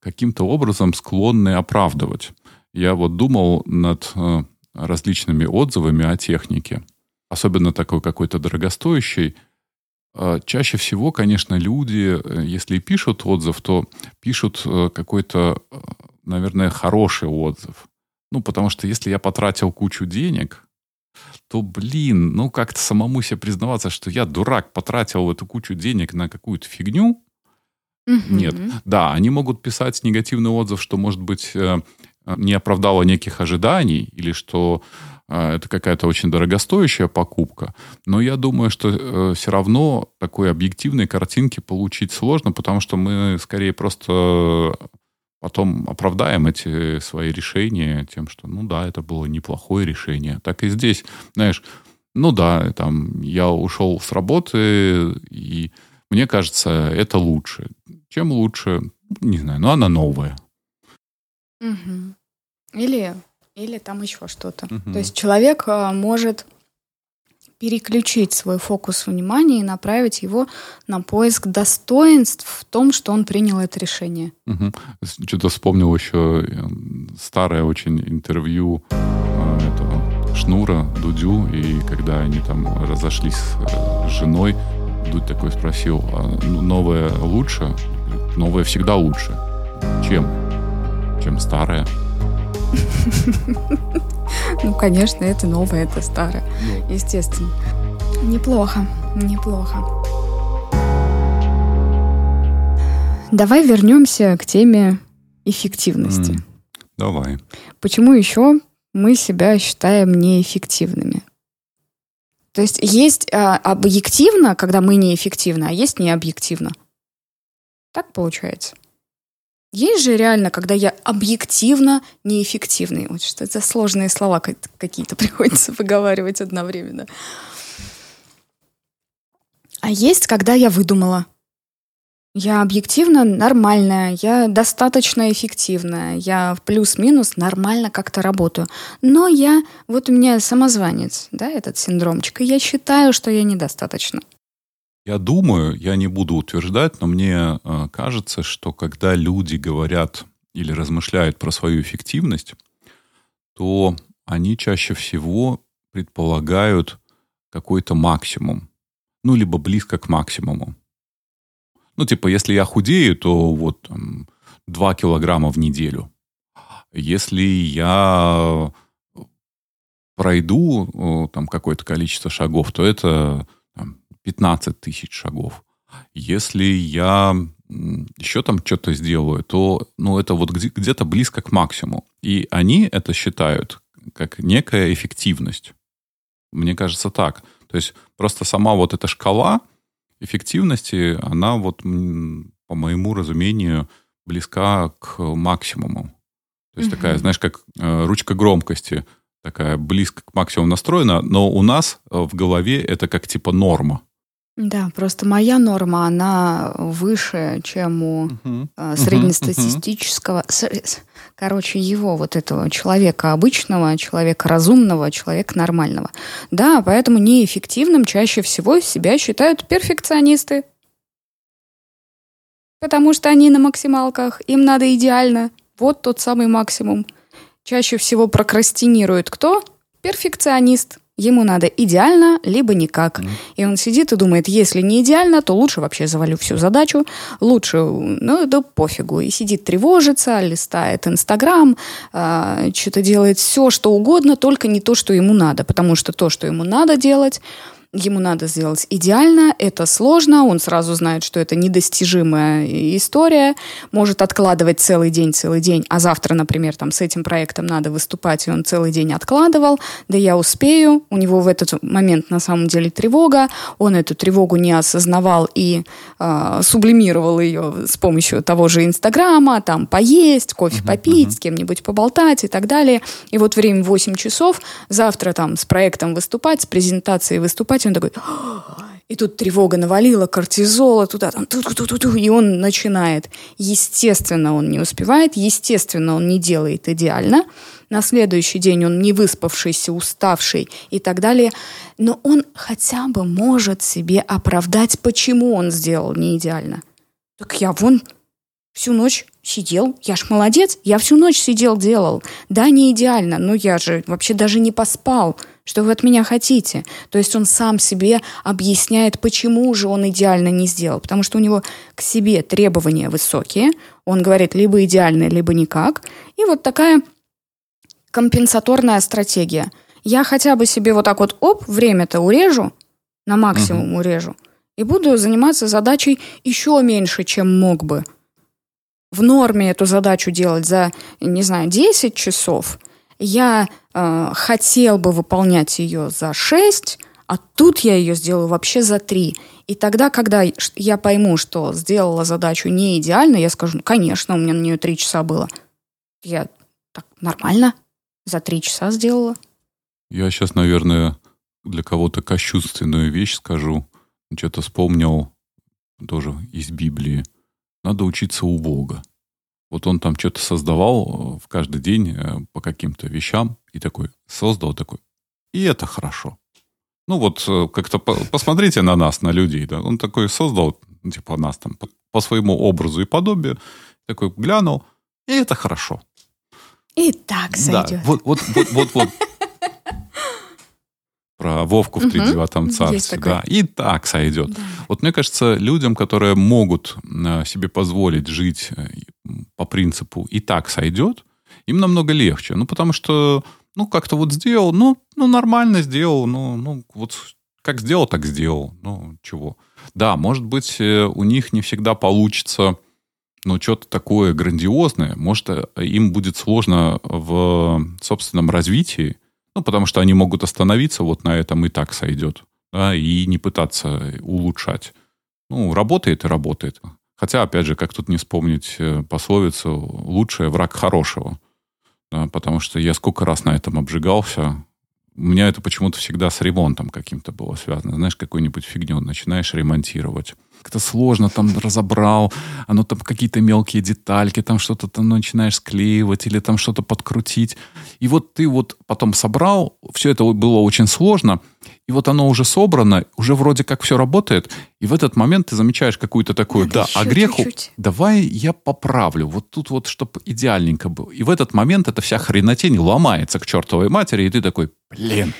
каким-то образом склонны оправдывать. Я вот думал над э, различными отзывами о технике, особенно такой какой-то дорогостоящий. А чаще всего, конечно, люди, э, если пишут отзыв, то пишут э, какой-то, наверное, хороший отзыв. Ну, потому что если я потратил кучу денег, то, блин, ну как-то самому себе признаваться, что я дурак, потратил эту кучу денег на какую-то фигню. Угу. Нет. Да, они могут писать негативный отзыв, что, может быть, э, не оправдало неких ожиданий, или что э, это какая-то очень дорогостоящая покупка. Но я думаю, что э, все равно такой объективной картинки получить сложно, потому что мы скорее просто потом оправдаем эти свои решения тем, что, ну да, это было неплохое решение. Так и здесь, знаешь, ну да, там, я ушел с работы, и мне кажется, это лучше. Чем лучше, не знаю, но она новая. Угу. Или, или там еще что-то. Угу. То есть человек а, может переключить свой фокус внимания и направить его на поиск достоинств в том, что он принял это решение. Угу. Что-то вспомнил еще э, старое очень интервью э, этого Шнура, Дудю, и когда они там разошлись э, с женой, Дудь такой спросил, а новое лучше? Новое всегда лучше. Чем? Чем старое? Ну, конечно, это новое, это старое. Ну. Естественно. Неплохо, неплохо. Давай вернемся к теме эффективности. Mm, давай. Почему еще мы себя считаем неэффективными? То есть есть а, объективно, когда мы неэффективны, а есть необъективно. Так получается? Есть же реально, когда я объективно неэффективный. Вот что это за сложные слова какие-то [laughs] приходится выговаривать одновременно. А есть, когда я выдумала. Я объективно нормальная, я достаточно эффективная, я в плюс-минус нормально как-то работаю. Но я, вот у меня самозванец, да, этот синдромчик, и я считаю, что я недостаточно. Я думаю, я не буду утверждать, но мне э, кажется, что когда люди говорят или размышляют про свою эффективность, то они чаще всего предполагают какой-то максимум, ну, либо близко к максимуму. Ну, типа, если я худею, то вот там, 2 килограмма в неделю. Если я пройду там какое-то количество шагов, то это 15 тысяч шагов. Если я еще там что-то сделаю, то ну, это вот где- где-то близко к максимуму. И они это считают как некая эффективность. Мне кажется так. То есть просто сама вот эта шкала, эффективности, она вот, по моему разумению, близка к максимуму. То есть угу. такая, знаешь, как э, ручка громкости, такая близко к максимуму настроена, но у нас э, в голове это как типа норма. Да, просто моя норма, она выше, чем у uh-huh. среднестатистического, uh-huh. короче, его вот этого человека обычного, человека разумного, человека нормального. Да, поэтому неэффективным чаще всего себя считают перфекционисты. Потому что они на максималках, им надо идеально. Вот тот самый максимум. Чаще всего прокрастинирует кто? Перфекционист. Ему надо идеально, либо никак. Mm. И он сидит и думает, если не идеально, то лучше вообще завалю всю задачу, лучше, ну, да пофигу. И сидит, тревожится, листает Инстаграм, э, что-то делает все, что угодно, только не то, что ему надо. Потому что то, что ему надо делать, ему надо сделать идеально, это сложно, он сразу знает, что это недостижимая история, может откладывать целый день, целый день, а завтра, например, там с этим проектом надо выступать, и он целый день откладывал, да я успею, у него в этот момент на самом деле тревога, он эту тревогу не осознавал и э, сублимировал ее с помощью того же Инстаграма, там поесть, кофе uh-huh, попить, uh-huh. с кем-нибудь поболтать и так далее, и вот время 8 часов, завтра там с проектом выступать, с презентацией выступать, кровати, он такой... И тут тревога навалила, кортизола туда, там, ту -ту -ту -ту, и он начинает. Естественно, он не успевает, естественно, он не делает идеально. На следующий день он не выспавшийся, уставший и так далее. Но он хотя бы может себе оправдать, почему он сделал не идеально. Так я вон всю ночь сидел, я ж молодец, я всю ночь сидел, делал. Да, не идеально, но я же вообще даже не поспал. Что вы от меня хотите? То есть он сам себе объясняет, почему же он идеально не сделал. Потому что у него к себе требования высокие. Он говорит либо идеально, либо никак. И вот такая компенсаторная стратегия. Я хотя бы себе вот так вот, оп, время-то урежу, на максимум uh-huh. урежу, и буду заниматься задачей еще меньше, чем мог бы. В норме эту задачу делать за, не знаю, 10 часов – я э, хотел бы выполнять ее за 6, а тут я ее сделаю вообще за 3. И тогда, когда я пойму, что сделала задачу не идеально, я скажу, ну, конечно, у меня на нее 3 часа было. Я так нормально за 3 часа сделала. Я сейчас, наверное, для кого-то кощунственную вещь скажу. Что-то вспомнил тоже из Библии. Надо учиться у Бога. Вот он там что-то создавал э, в каждый день э, по каким-то вещам и такой создал такой. И это хорошо. Ну вот э, как-то посмотрите на нас, на людей. Да? Он такой создал, типа нас там по, по своему образу и подобию. Такой глянул, и это хорошо. И так сойдет. Да, вот, вот, вот, вот, вот про Вовку в тридевятом царстве. Да, и так сойдет. Да. Вот мне кажется, людям, которые могут э, себе позволить жить э, по принципу «и так сойдет», им намного легче. Ну, потому что, ну, как-то вот сделал, ну, ну нормально сделал, ну, ну, вот как сделал, так сделал. Ну, чего. Да, может быть, э, у них не всегда получится ну, что-то такое грандиозное. Может, им будет сложно в собственном развитии, ну, потому что они могут остановиться вот на этом и так сойдет, да, и не пытаться улучшать. Ну, работает и работает. Хотя, опять же, как тут не вспомнить э, пословицу «лучшее враг хорошего». Да, потому что я сколько раз на этом обжигался. У меня это почему-то всегда с ремонтом каким-то было связано. Знаешь, какую-нибудь фигню начинаешь ремонтировать как-то сложно там разобрал, оно там какие-то мелкие детальки, там что-то там начинаешь склеивать или там что-то подкрутить. И вот ты вот потом собрал, все это было очень сложно, и вот оно уже собрано, уже вроде как все работает, и в этот момент ты замечаешь какую-то такую, Надо да, а греху, чуть-чуть. давай я поправлю, вот тут вот, чтобы идеальненько было. И в этот момент эта вся хренотень ломается к чертовой матери, и ты такой, блин,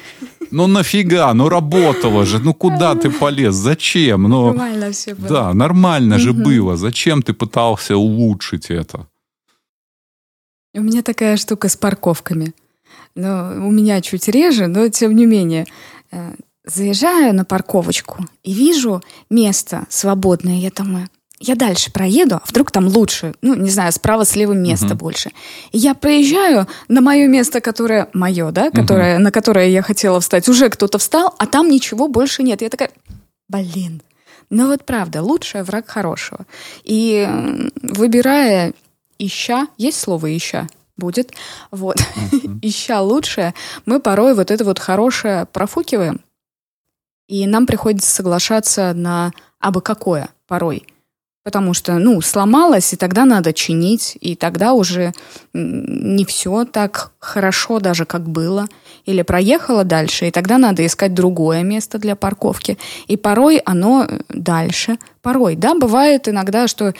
ну нафига, ну работало же, ну куда ты полез, зачем? Ну, нормально все было. Да, нормально же было, зачем ты пытался улучшить это? У меня такая штука с парковками. Но у меня чуть реже, но тем не менее. Э, заезжаю на парковочку и вижу место свободное. Я думаю, я дальше проеду, а вдруг там лучше, ну, не знаю, справа-слева места uh-huh. больше. И я проезжаю на мое место, которое мое, да, которое, uh-huh. на которое я хотела встать. Уже кто-то встал, а там ничего больше нет. Я такая, блин. Ну вот правда, лучшее враг хорошего. И выбирая ища, есть слово ища? Будет. Вот. Uh-huh. [laughs] ища лучшее, мы порой вот это вот хорошее профукиваем. И нам приходится соглашаться на абы какое порой. Потому что, ну, сломалось, и тогда надо чинить, и тогда уже не все так хорошо даже, как было. Или проехала дальше, и тогда надо искать другое место для парковки. И порой оно дальше. Порой, да, бывает иногда, что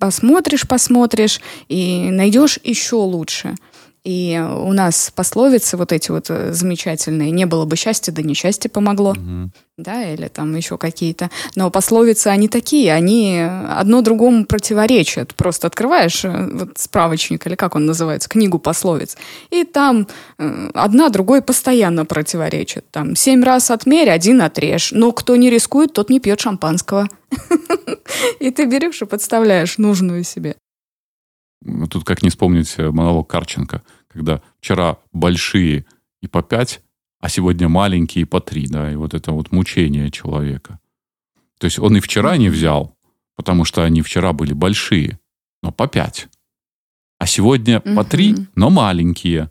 посмотришь, посмотришь, и найдешь еще лучше – и у нас пословицы вот эти вот э, замечательные. Не было бы счастья, да несчастье помогло. Угу. Да, или там еще какие-то. Но пословицы, они такие, они одно другому противоречат. Просто открываешь э, вот справочник, или как он называется, книгу пословиц, и там э, одна другой постоянно противоречит. Там семь раз отмерь, один отрежь. Но кто не рискует, тот не пьет шампанского. [laughs] И ты берешь и подставляешь нужную себе. Тут как не вспомнить э, монолог Карченко, когда вчера большие и по пять, а сегодня маленькие и по три, да, и вот это вот мучение человека. То есть он и вчера не взял, потому что они вчера были большие, но по пять. А сегодня угу. по три, но маленькие.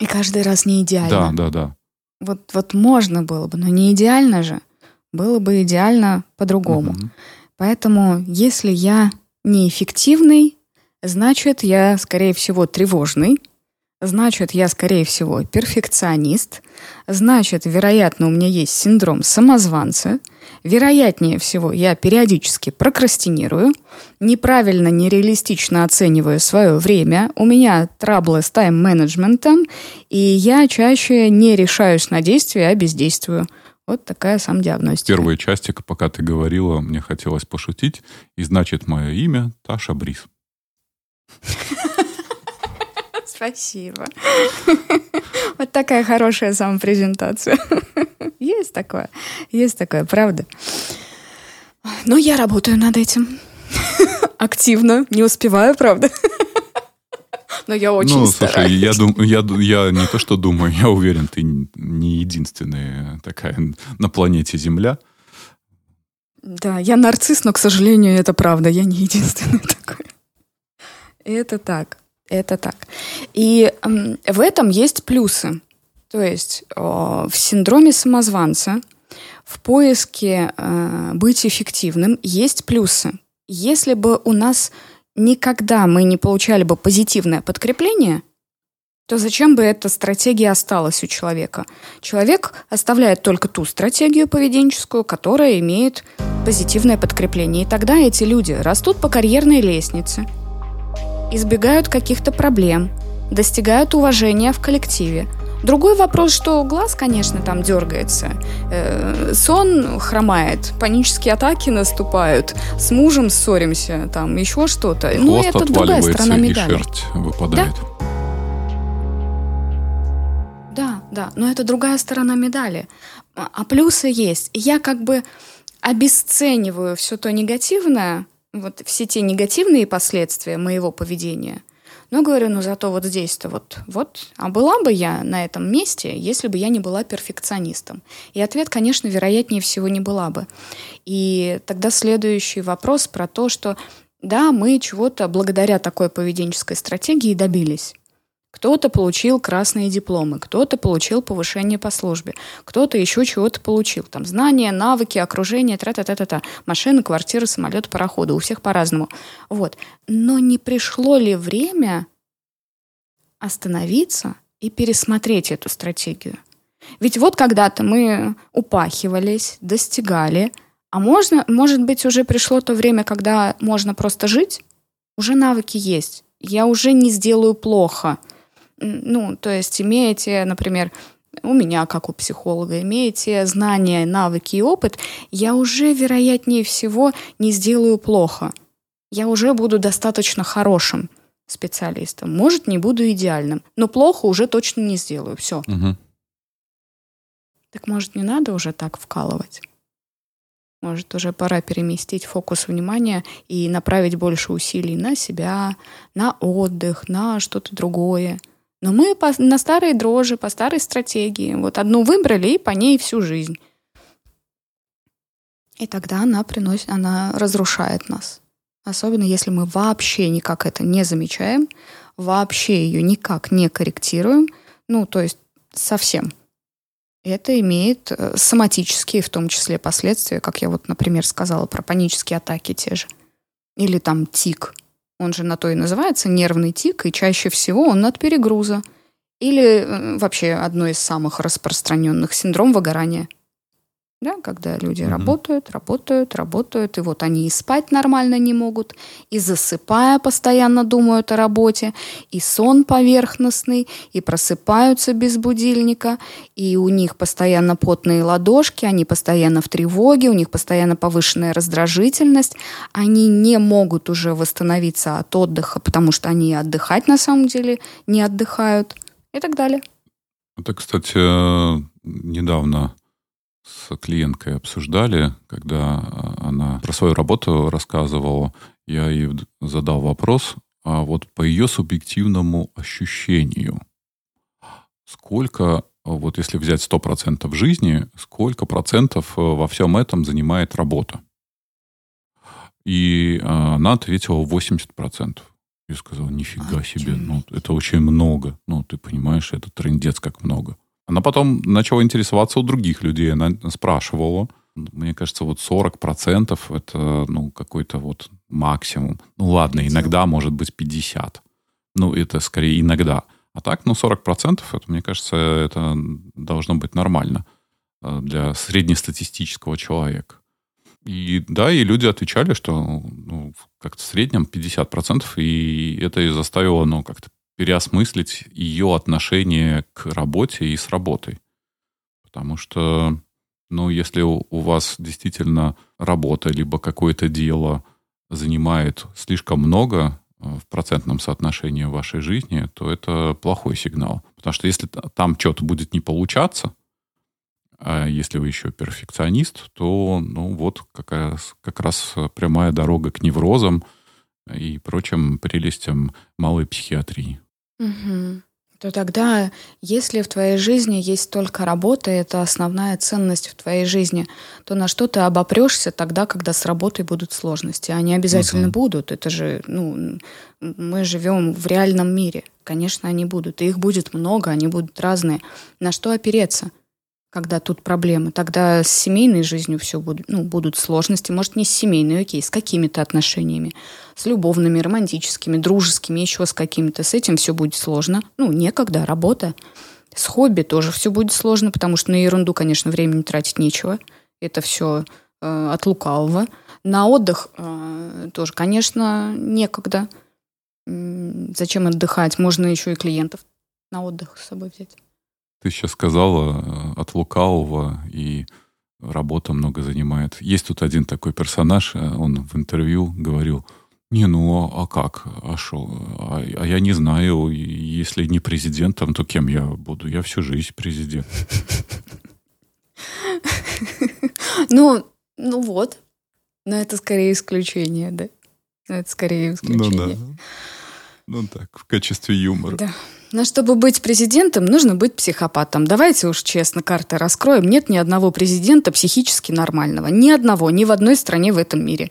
И каждый раз не идеально. Да, да, да. Вот, вот можно было бы, но не идеально же. Было бы идеально по-другому. Угу. Поэтому, если я неэффективный, значит, я, скорее всего, тревожный, значит, я, скорее всего, перфекционист, значит, вероятно, у меня есть синдром самозванца, вероятнее всего, я периодически прокрастинирую, неправильно, нереалистично оцениваю свое время, у меня траблы с тайм-менеджментом, и я чаще не решаюсь на действия, а бездействую – вот такая сам диагностика. Первая частика, пока ты говорила, мне хотелось пошутить. И значит, мое имя Таша Брис. [laughs] Спасибо. [laughs] Вот такая хорошая самопрезентация. [laughs] Есть такое. Есть такое, правда. Но я работаю над этим. Активно. Не успеваю, правда. Но я очень Ну, слушай, я, дум, я, я не то что думаю, [laughs] я уверен, ты не единственная такая на планете Земля. Да, я нарцисс, но, к сожалению, это правда, я не единственный [laughs] такой. Это так, это так. И э, в этом есть плюсы. То есть э, в синдроме самозванца, в поиске э, быть эффективным есть плюсы. Если бы у нас никогда мы не получали бы позитивное подкрепление, то зачем бы эта стратегия осталась у человека? Человек оставляет только ту стратегию поведенческую, которая имеет позитивное подкрепление. И тогда эти люди растут по карьерной лестнице, избегают каких-то проблем, достигают уважения в коллективе – Другой вопрос, что глаз, конечно, там дергается, э, сон хромает, панические атаки наступают, с мужем ссоримся, там еще что-то. Ну, это другая сторона медали. И шерсть выпадает. Да? да, да, но это другая сторона медали. А плюсы есть. Я как бы обесцениваю все то негативное, вот все те негативные последствия моего поведения – Но говорю, ну зато вот здесь-то вот, вот, а была бы я на этом месте, если бы я не была перфекционистом? И ответ, конечно, вероятнее всего не была бы. И тогда следующий вопрос про то, что да, мы чего-то благодаря такой поведенческой стратегии добились. Кто-то получил красные дипломы, кто-то получил повышение по службе, кто-то еще чего-то получил. Там знания, навыки, окружение, тра-та-та-та-та. Машины, квартиры, самолет, пароходы. У всех по-разному. Вот. Но не пришло ли время остановиться и пересмотреть эту стратегию? Ведь вот когда-то мы упахивались, достигали, а можно, может быть, уже пришло то время, когда можно просто жить? Уже навыки есть. Я уже не сделаю плохо – ну, то есть имеете, например, у меня, как у психолога, имеете знания, навыки и опыт, я уже, вероятнее всего, не сделаю плохо. Я уже буду достаточно хорошим специалистом. Может, не буду идеальным, но плохо уже точно не сделаю. Все. Угу. Так может, не надо уже так вкалывать? Может, уже пора переместить фокус внимания и направить больше усилий на себя, на отдых, на что-то другое. Но мы по, на старой дрожи, по старой стратегии. Вот одну выбрали и по ней всю жизнь. И тогда она приносит, она разрушает нас. Особенно если мы вообще никак это не замечаем, вообще ее никак не корректируем, ну, то есть совсем. Это имеет э, соматические, в том числе, последствия, как я вот, например, сказала про панические атаки те же. Или там тик – он же на то и называется нервный тик, и чаще всего он от перегруза. Или э, вообще одно из самых распространенных синдром выгорания да, когда люди mm-hmm. работают, работают, работают, и вот они и спать нормально не могут, и засыпая постоянно думают о работе, и сон поверхностный, и просыпаются без будильника, и у них постоянно потные ладошки, они постоянно в тревоге, у них постоянно повышенная раздражительность, они не могут уже восстановиться от отдыха, потому что они отдыхать на самом деле не отдыхают и так далее. Это, кстати, недавно с клиенткой обсуждали, когда а, она про свою работу рассказывала, я ей задал вопрос, а вот по ее субъективному ощущению, сколько, вот если взять 100% жизни, сколько процентов э, во всем этом занимает работа? И а, она ответила 80%. Я сказал, нифига себе, ну, это очень много. Ну, ты понимаешь, это трендец как много. Она потом начала интересоваться у других людей. Она спрашивала. Мне кажется, вот 40% это ну, какой-то вот максимум. Ну ладно, иногда может быть 50. Ну, это скорее иногда. А так, ну, 40% это, мне кажется, это должно быть нормально э, для среднестатистического человека. И да, и люди отвечали, что ну, как-то в среднем 50%, и это и заставило, ну, как-то переосмыслить ее отношение к работе и с работой. Потому что, ну, если у, у вас действительно работа либо какое-то дело занимает слишком много э, в процентном соотношении вашей жизни, то это плохой сигнал. Потому что если там что-то будет не получаться, а если вы еще перфекционист, то ну вот какая, как раз прямая дорога к неврозам и прочим прелестям малой психиатрии. Угу. То тогда, если в твоей жизни есть только работа, это основная ценность в твоей жизни, то на что ты обопрешься тогда, когда с работой будут сложности? Они обязательно угу. будут. Это же, ну, мы живем в реальном мире. Конечно, они будут. И их будет много, они будут разные. На что опереться? Когда тут проблемы. Тогда с семейной жизнью все будут, ну, будут сложности. Может, не с семейной, окей, с какими-то отношениями. С любовными, романтическими, дружескими, еще с какими-то. С этим все будет сложно. Ну, некогда, работа. С хобби тоже все будет сложно, потому что на ерунду, конечно, времени тратить нечего. Это все э, от лукавого. На отдых э, тоже, конечно, некогда. Зачем отдыхать? Можно еще и клиентов на отдых с собой взять. Ты сейчас сказала э, от лукавого и работа много занимает. Есть тут один такой персонаж, э, он в интервью говорил, не, ну а как? А что? А, а я не знаю, если не президентом, то кем я буду? Я всю жизнь президент. [laughs] Ну, ну вот. Но это скорее исключение, да? Это скорее исключение. Ну да. Ну так, в качестве юмора. Да. Но чтобы быть президентом, нужно быть психопатом. Давайте уж честно карты раскроем. Нет ни одного президента психически нормального. Ни одного, ни в одной стране в этом мире.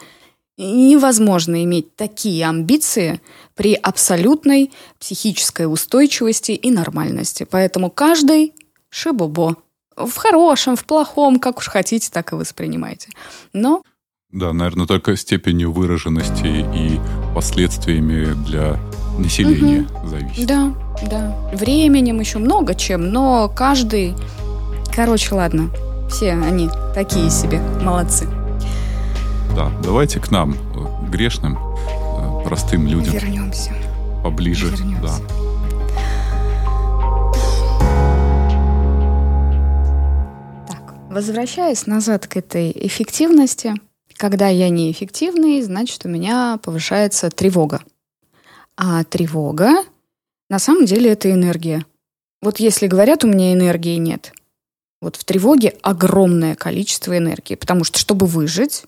Невозможно иметь такие амбиции при абсолютной психической устойчивости и нормальности. Поэтому каждый шибубо. В хорошем, в плохом, как уж хотите, так и воспринимайте. Но да, наверное, только степенью выраженности и последствиями для населения угу. зависит. Да, да. Временем еще много чем, но каждый... Короче, ладно. Все они такие себе молодцы. Да, давайте к нам, э, грешным, э, простым людям. Вернемся. Поближе. Вернемся. Да. Так, возвращаясь назад к этой эффективности, когда я неэффективный, значит, у меня повышается тревога. А тревога на самом деле это энергия. Вот если говорят, у меня энергии нет, вот в тревоге огромное количество энергии, потому что чтобы выжить,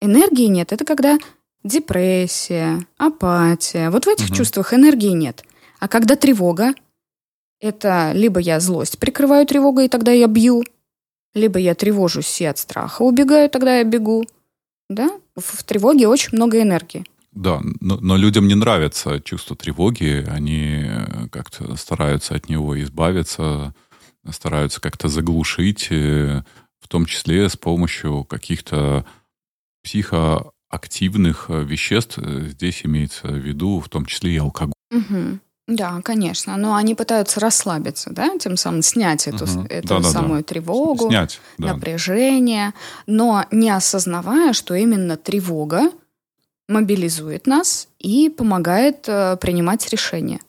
энергии нет. Это когда депрессия, апатия. Вот в этих угу. чувствах энергии нет. А когда тревога, это либо я злость прикрываю тревогой, и тогда я бью, либо я тревожусь и от страха убегаю, тогда я бегу. Да? В, в тревоге очень много энергии. Да, но, но людям не нравится чувство тревоги, они как-то стараются от него избавиться, стараются как-то заглушить, э, в том числе с помощью каких-то психоактивных веществ. Здесь имеется в виду в том числе и алкоголь. Угу. Да, конечно. Но они пытаются расслабиться, да, тем самым снять эту, угу. эту да, да, самую да. тревогу, снять, да. напряжение, но не осознавая, что именно тревога мобилизует нас и помогает э, принимать решения.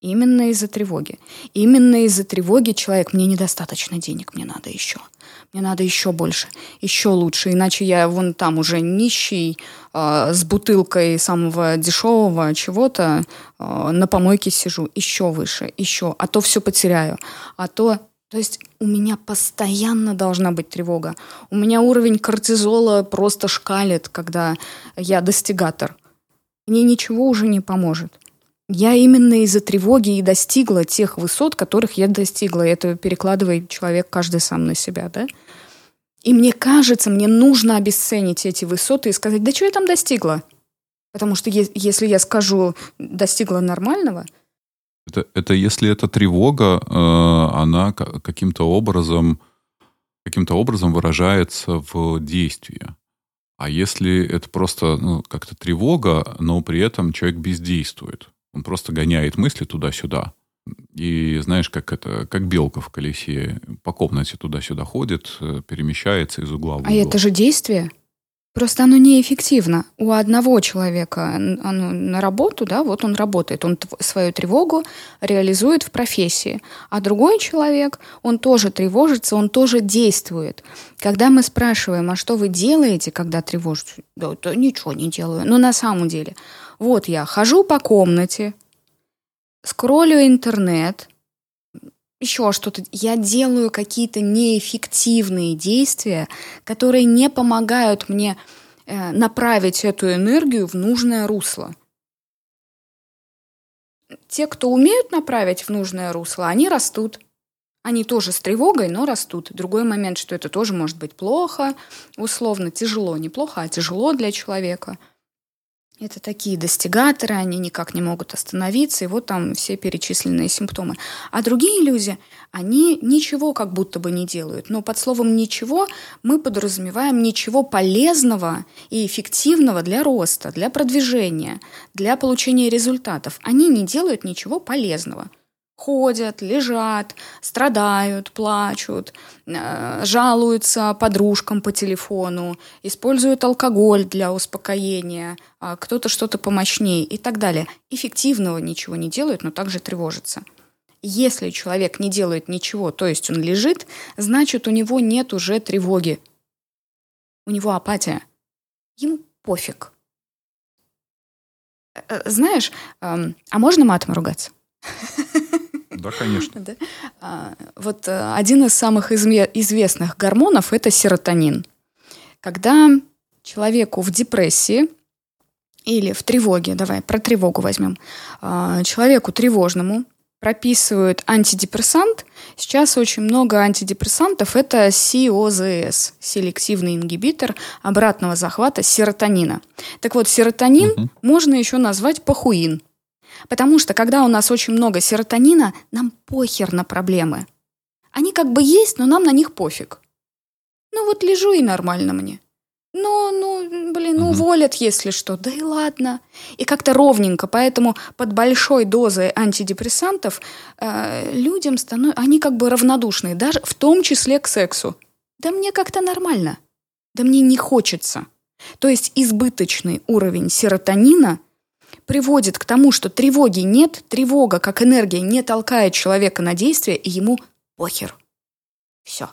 Именно из-за тревоги. Именно из-за тревоги человек, мне недостаточно денег, мне надо еще. Мне надо еще больше, еще лучше, иначе я вон там уже нищий, э, с бутылкой самого дешевого чего-то э, на помойке сижу. Еще выше, еще. А то все потеряю. А то то есть у меня постоянно должна быть тревога. У меня уровень кортизола просто шкалит, когда я достигатор. Мне ничего уже не поможет. Я именно из-за тревоги и достигла тех высот, которых я достигла. Это перекладывает человек каждый сам на себя, да? И мне кажется, мне нужно обесценить эти высоты и сказать, да что я там достигла? Потому что если я скажу, достигла нормального, это, это если эта тревога, э, она каким-то образом, каким-то образом выражается в действии. А если это просто ну, как-то тревога, но при этом человек бездействует, он просто гоняет мысли туда-сюда. И знаешь, как это, как белка в колесе по комнате туда-сюда ходит, э, перемещается из угла в а угол. А это же действие? Просто оно неэффективно. У одного человека оно на работу, да, вот он работает, он свою тревогу реализует в профессии. А другой человек, он тоже тревожится, он тоже действует. Когда мы спрашиваем, а что вы делаете, когда тревожитесь? Да, да ничего не делаю. Но на самом деле, вот я хожу по комнате, скроллю интернет, еще что-то. Я делаю какие-то неэффективные действия, которые не помогают мне э, направить эту энергию в нужное русло. Те, кто умеют направить в нужное русло, они растут. Они тоже с тревогой, но растут. Другой момент, что это тоже может быть плохо, условно тяжело, не плохо, а тяжело для человека – это такие достигаторы, они никак не могут остановиться, и вот там все перечисленные симптомы. А другие люди, они ничего как будто бы не делают. Но под словом «ничего» мы подразумеваем ничего полезного и эффективного для роста, для продвижения, для получения результатов. Они не делают ничего полезного – ходят, лежат, страдают, плачут, э, жалуются подружкам по телефону, используют алкоголь для успокоения, а кто-то что-то помощнее и так далее. Эффективного ничего не делают, но также тревожатся. Если человек не делает ничего, то есть он лежит, значит у него нет уже тревоги. У него апатия. Ему пофиг. Э, э, знаешь, эм, а можно матом ругаться? [laughs] Да, конечно. Да? А, вот э, один из самых известных гормонов – это серотонин. Когда человеку в депрессии или в тревоге, давай про тревогу возьмем, а, человеку тревожному прописывают антидепрессант. Сейчас очень много антидепрессантов. Это COZS, селективный ингибитор обратного захвата серотонина. Так вот, серотонин угу. можно еще назвать похуин. Потому что когда у нас очень много серотонина, нам похер на проблемы. Они как бы есть, но нам на них пофиг. Ну вот лежу и нормально мне. Ну, ну, блин, ну уволят, если что. Да и ладно. И как-то ровненько. Поэтому под большой дозой антидепрессантов э, людям становятся... Они как бы равнодушны, даже в том числе к сексу. Да мне как-то нормально. Да мне не хочется. То есть избыточный уровень серотонина приводит к тому, что тревоги нет, тревога как энергия не толкает человека на действие, и ему похер. Все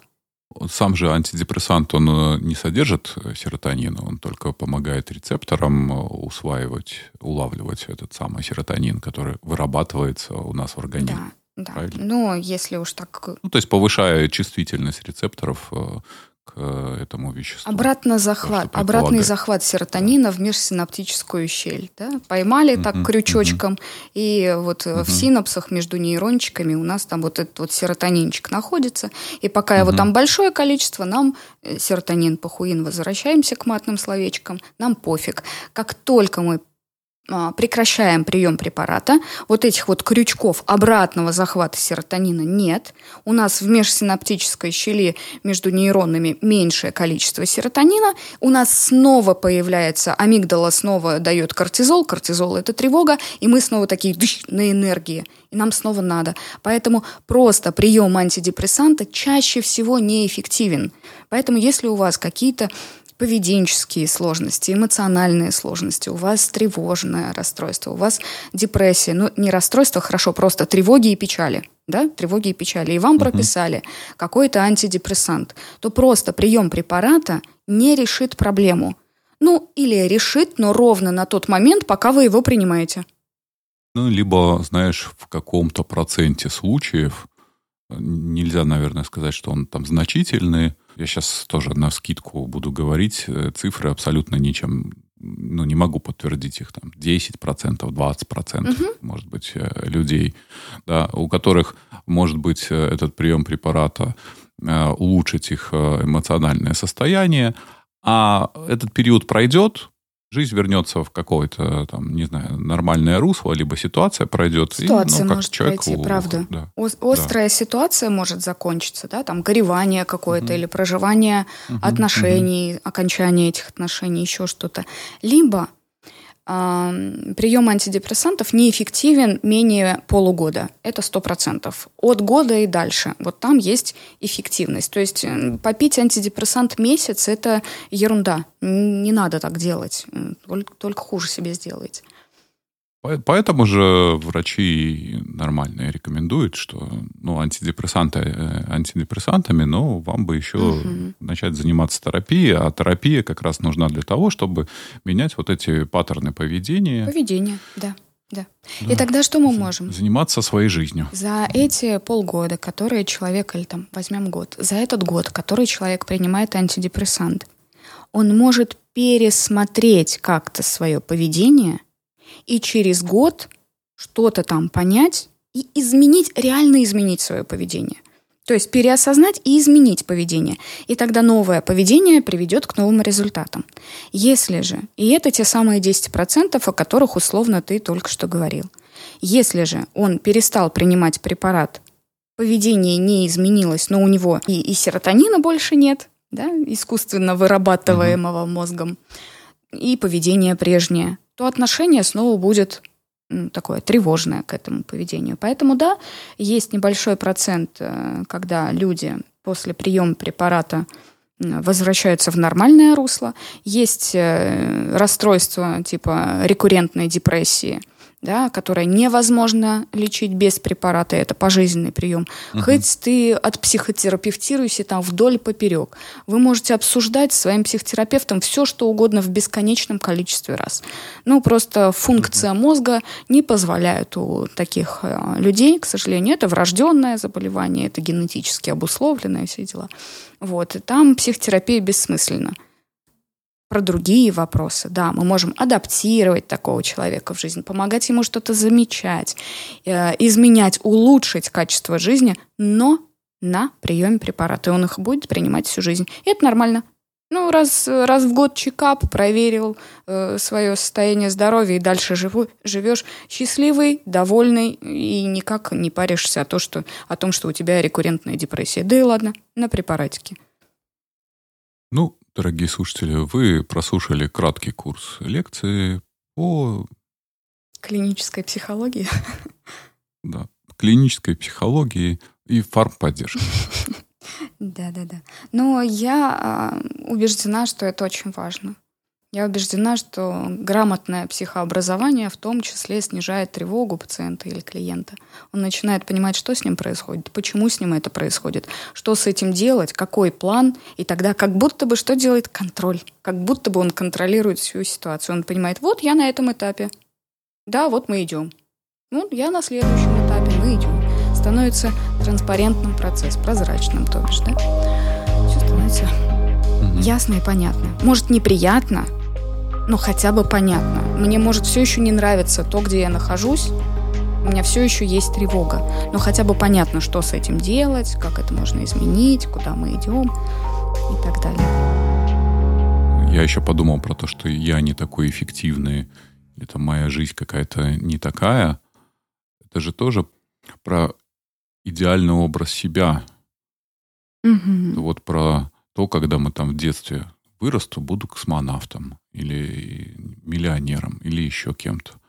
сам же антидепрессант, он э, не содержит серотонина, он только помогает рецепторам э, усваивать, улавливать этот самый серотонин, который вырабатывается у нас в организме. Да, да. Ну, если уж так... Ну, то есть повышая чувствительность рецепторов э, к этому веществу. Обратно захват, то, обратный захват серотонина в межсинаптическую щель. Да? Поймали uh-huh, так крючочком, uh-huh. и вот uh-huh. в синапсах между нейрончиками у нас там вот этот вот серотонинчик находится. И пока uh-huh. его там большое количество, нам э, серотонин, похуин, возвращаемся к матным словечкам, нам пофиг. Как только мы прекращаем прием препарата, вот этих вот крючков обратного захвата серотонина нет. У нас в межсинаптической щели между нейронами меньшее количество серотонина. У нас снова появляется амигдала, снова дает кортизол. Кортизол – это тревога, и мы снова такие дыщ, на энергии. И нам снова надо. Поэтому просто прием антидепрессанта чаще всего неэффективен. Поэтому если у вас какие-то поведенческие сложности, эмоциональные сложности, у вас тревожное расстройство, у вас депрессия, ну не расстройство, хорошо, просто тревоги и печали, да, тревоги и печали, и вам uh-huh. прописали какой-то антидепрессант, то просто прием препарата не решит проблему. Ну, или решит, но ровно на тот момент, пока вы его принимаете. Ну, либо, знаешь, в каком-то проценте случаев, нельзя, наверное, сказать, что он там значительный, я сейчас тоже на скидку буду говорить, э, цифры абсолютно ничем, ну, не могу подтвердить их, там, 10%, 20%, угу. может быть, э, людей, да, у которых, может быть, э, этот прием препарата улучшить их эмоциональное состояние, а этот период пройдет, жизнь вернется в какое-то, там, не знаю, нормальное русло, либо ситуация пройдет. Ситуация и, ну, может человеку, пройти, правда. Да, О- острая да. ситуация может закончиться, да, там, горевание какое-то угу. или проживание угу, отношений, угу. окончание этих отношений, еще что-то. Либо прием антидепрессантов неэффективен менее полугода. Это сто процентов. От года и дальше. Вот там есть эффективность. То есть попить антидепрессант месяц – это ерунда. Не надо так делать. Только, только хуже себе сделаете. Поэтому же врачи нормально рекомендуют, что ну, антидепрессанты э, антидепрессантами, но вам бы еще угу. начать заниматься терапией, а терапия как раз нужна для того, чтобы менять вот эти паттерны поведения. Поведение, да. Да. да. И тогда что мы можем? Заниматься своей жизнью. За эти полгода, которые человек, или там возьмем год, за этот год, который человек принимает антидепрессант, он может пересмотреть как-то свое поведение – и через год что-то там понять и изменить, реально изменить свое поведение. То есть переосознать и изменить поведение. И тогда новое поведение приведет к новым результатам. Если же, и это те самые 10%, о которых условно ты только что говорил, если же он перестал принимать препарат, поведение не изменилось, но у него и, и серотонина больше нет, да, искусственно вырабатываемого угу. мозгом, и поведение прежнее, то отношение снова будет такое тревожное к этому поведению. Поэтому да, есть небольшой процент, э, когда люди после приема препарата возвращаются в нормальное русло. Есть э, расстройства типа рекуррентной депрессии – да, которое невозможно лечить без препарата, это пожизненный прием. Угу. Хоть ты отпсихотерапевтируйся там вдоль поперек. Вы можете обсуждать с своим психотерапевтом все, что угодно в бесконечном количестве раз. Ну, просто функция угу. мозга не позволяет у таких э, людей, к сожалению, это врожденное заболевание, это генетически обусловленное все дела. Вот, и там психотерапия бессмысленна. Про другие вопросы. Да, мы можем адаптировать такого человека в жизнь, помогать ему что-то замечать, э, изменять, улучшить качество жизни, но на приеме препарата. И он их будет принимать всю жизнь. И это нормально. Ну, раз, раз в год чекап, проверил э, свое состояние здоровья и дальше живу, живешь счастливый, довольный и никак не паришься о, то, что, о том, что у тебя рекуррентная депрессия. Да и ладно, на препаратике. Ну, дорогие слушатели, вы прослушали краткий курс лекции по... Клинической психологии. [laughs] Да, клинической психологии и фармподдержки. [laughs] Да-да-да. Но я а, убеждена, что это очень важно. Я убеждена, что грамотное психообразование в том числе снижает тревогу пациента или клиента. Он начинает понимать, что с ним происходит, почему с ним это происходит, что с этим делать, какой план, и тогда как будто бы что делает контроль, как будто бы он контролирует всю ситуацию. Он понимает, вот я на этом этапе, да, вот мы идем. Ну, я на следующем этапе, мы идем становится транспарентным процесс, прозрачным, то бишь, да? Все становится угу. ясно и понятно. Может, неприятно, но хотя бы понятно. Мне может все еще не нравиться то, где я нахожусь, у меня все еще есть тревога. Но хотя бы понятно, что с этим делать, как это можно изменить, куда мы идем и так далее. Я еще подумал про то, что я не такой эффективный, это моя жизнь какая-то не такая. Это же тоже про идеальный образ себя. Угу. Вот про то, когда мы там в детстве вырасту, буду космонавтом или миллионером или еще кем-то.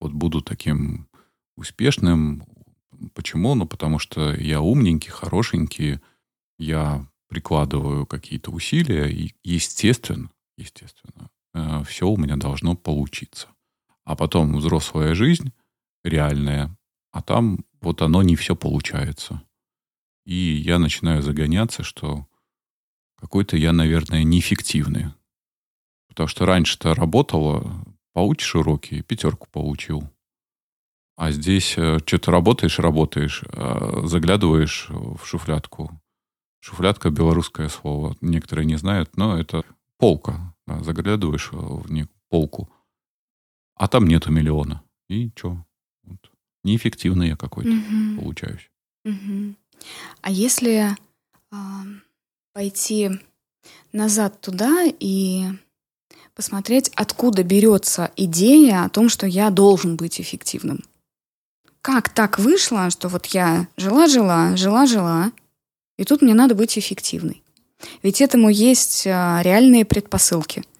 Вот буду таким успешным. Почему? Ну, потому что я умненький, хорошенький, я прикладываю какие-то усилия, и естественно, естественно, э, все у меня должно получиться. А потом взрослая жизнь, реальная, а там вот оно не все получается. И я начинаю загоняться, что какой-то я, наверное, неэффективный. Потому что раньше-то работало, получишь уроки, пятерку получил. А здесь э, что-то работаешь, работаешь, а заглядываешь в шуфлятку. Шуфлятка — белорусское слово. Некоторые не знают, но это полка. Да, заглядываешь в полку, а там нету миллиона. И что? Вот неэффективный я какой-то угу. получаюсь. Угу. А если э, пойти назад туда и посмотреть, откуда берется идея о том, что я должен быть эффективным? Как так вышло, что вот я жила-жила, жила-жила, и тут мне надо быть эффективной? Ведь этому есть а, реальные предпосылки –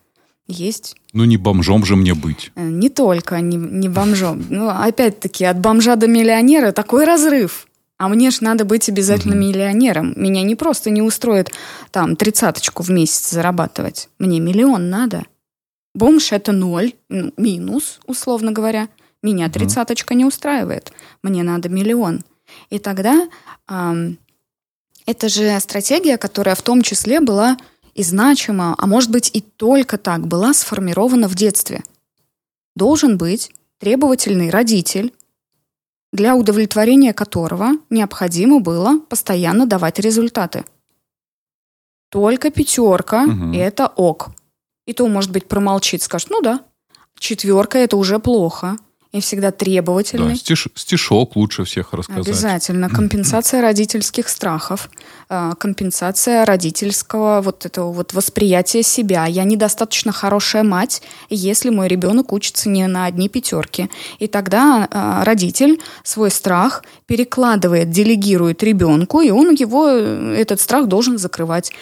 есть. Ну, не бомжом же мне быть. Э, не только не, не бомжом. Ну, опять-таки, от бомжа до миллионера такой разрыв. А мне ж надо быть обязательно угу. миллионером. Меня не просто не устроит там тридцаточку в месяц зарабатывать. Мне миллион надо. Бомж это ноль, ну, минус, условно говоря. Меня тридцаточка угу. не устраивает. Мне надо миллион. И тогда эм, это же стратегия, которая в том числе была и значимо, а может быть и только так, была сформирована в детстве. Должен быть требовательный родитель, для удовлетворения которого необходимо было постоянно давать результаты. Только пятерка угу. – это ок. И то, может быть, промолчит, скажет, ну да, четверка – это уже плохо и всегда требовательный. Да, стиш, стишок лучше всех рассказать. Обязательно. [laughs] Компенсация родительских страхов, а, компенсация родительского вот этого вот восприятия себя. Я недостаточно хорошая мать, если мой ребенок учится не на одни пятерки. И тогда а, родитель свой страх перекладывает, делегирует ребенку, и он его, этот страх должен закрывать.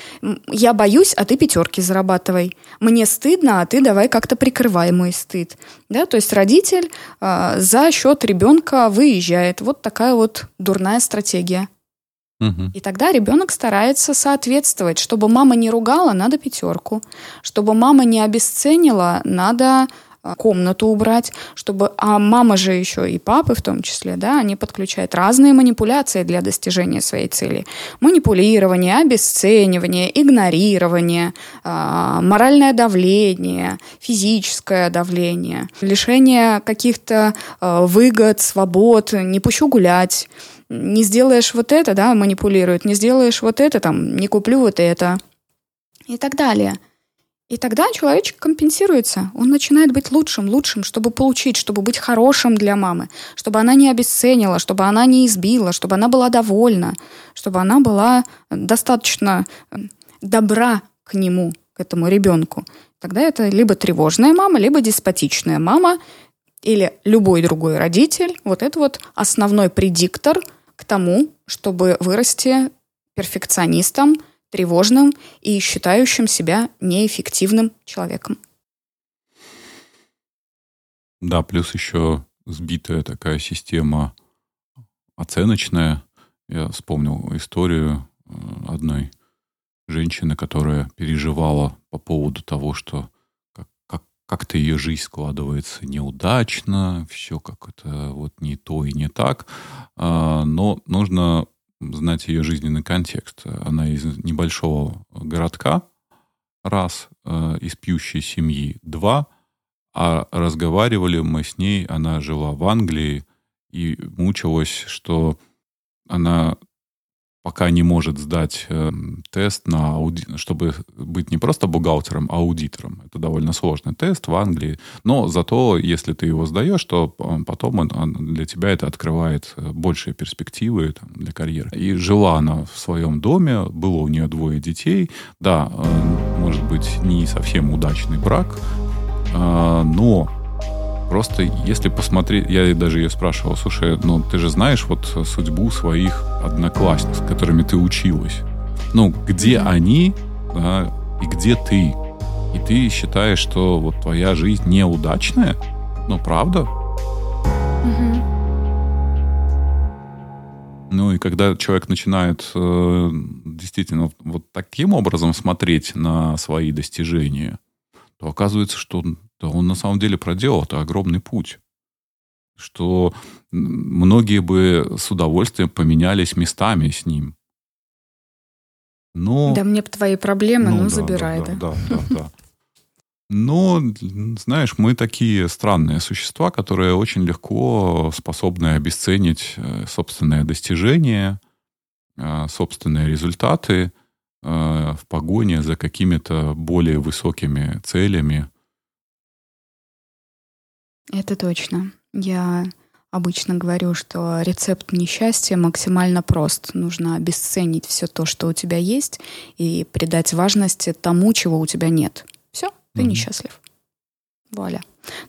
Я боюсь, а ты пятерки зарабатывай. Мне стыдно, а ты давай как-то прикрывай мой стыд. Да? То есть родитель э, за счет ребенка выезжает. Вот такая вот дурная стратегия. И тогда ребенок старается соответствовать. Чтобы мама не ругала, надо пятерку. Чтобы мама не обесценила, надо комнату убрать, чтобы... А мама же еще и папы в том числе, да, они подключают разные манипуляции для достижения своей цели. Манипулирование, обесценивание, игнорирование, э, моральное давление, физическое давление, лишение каких-то э, выгод, свобод, не пущу гулять, не сделаешь вот это, да, манипулируют, не сделаешь вот это, там, не куплю вот это и так далее. И тогда человечек компенсируется. Он начинает быть лучшим, лучшим, чтобы получить, чтобы быть хорошим для мамы, чтобы она не обесценила, чтобы она не избила, чтобы она была довольна, чтобы она была достаточно э, добра к нему, к этому ребенку. Тогда это либо тревожная мама, либо деспотичная мама, или любой другой родитель. Вот это вот основной предиктор к тому, чтобы вырасти перфекционистом, тревожным и считающим себя неэффективным человеком. Да, плюс еще сбитая такая система оценочная. Я вспомнил историю э, одной женщины, которая переживала по поводу того, что как- как- как-то ее жизнь складывается неудачно, все как-то вот не то и не так. А, но нужно знать ее жизненный контекст. Она из небольшого городка, раз, э, из пьющей семьи, два, а разговаривали мы с ней, она жила в Англии и мучилась, что она пока не может сдать э, тест на ауди... чтобы быть не просто бухгалтером, а аудитором. Это довольно сложный тест в Англии. Но зато, если ты его сдаешь, то э, потом он, он для тебя это открывает э, большие перспективы там, для карьеры. И жила она в своем доме, было у нее двое детей. Да, э, может быть, не совсем удачный брак, э, но Просто если посмотреть, я даже ее спрашивал, слушай, ну ты же знаешь вот судьбу своих одноклассниц, с которыми ты училась. Ну, где они, да, и где ты? И ты считаешь, что вот твоя жизнь неудачная? Ну, правда? Ну и когда человек начинает э, действительно вот таким образом смотреть на свои достижения, то оказывается, что да он на самом деле проделал это огромный путь. Что многие бы с удовольствием поменялись местами с ним. Но... Да мне бы твои проблемы, ну, ну да, забирай, да. Да, да, да, да. Но, знаешь, мы такие странные существа, которые очень легко способны обесценить э, собственные достижения, э, собственные результаты э, в погоне за какими-то более высокими целями, это точно. Я обычно говорю, что рецепт несчастья максимально прост. Нужно обесценить все то, что у тебя есть, и придать важности тому, чего у тебя нет. Все, ты mm-hmm. несчастлив. Вуаля.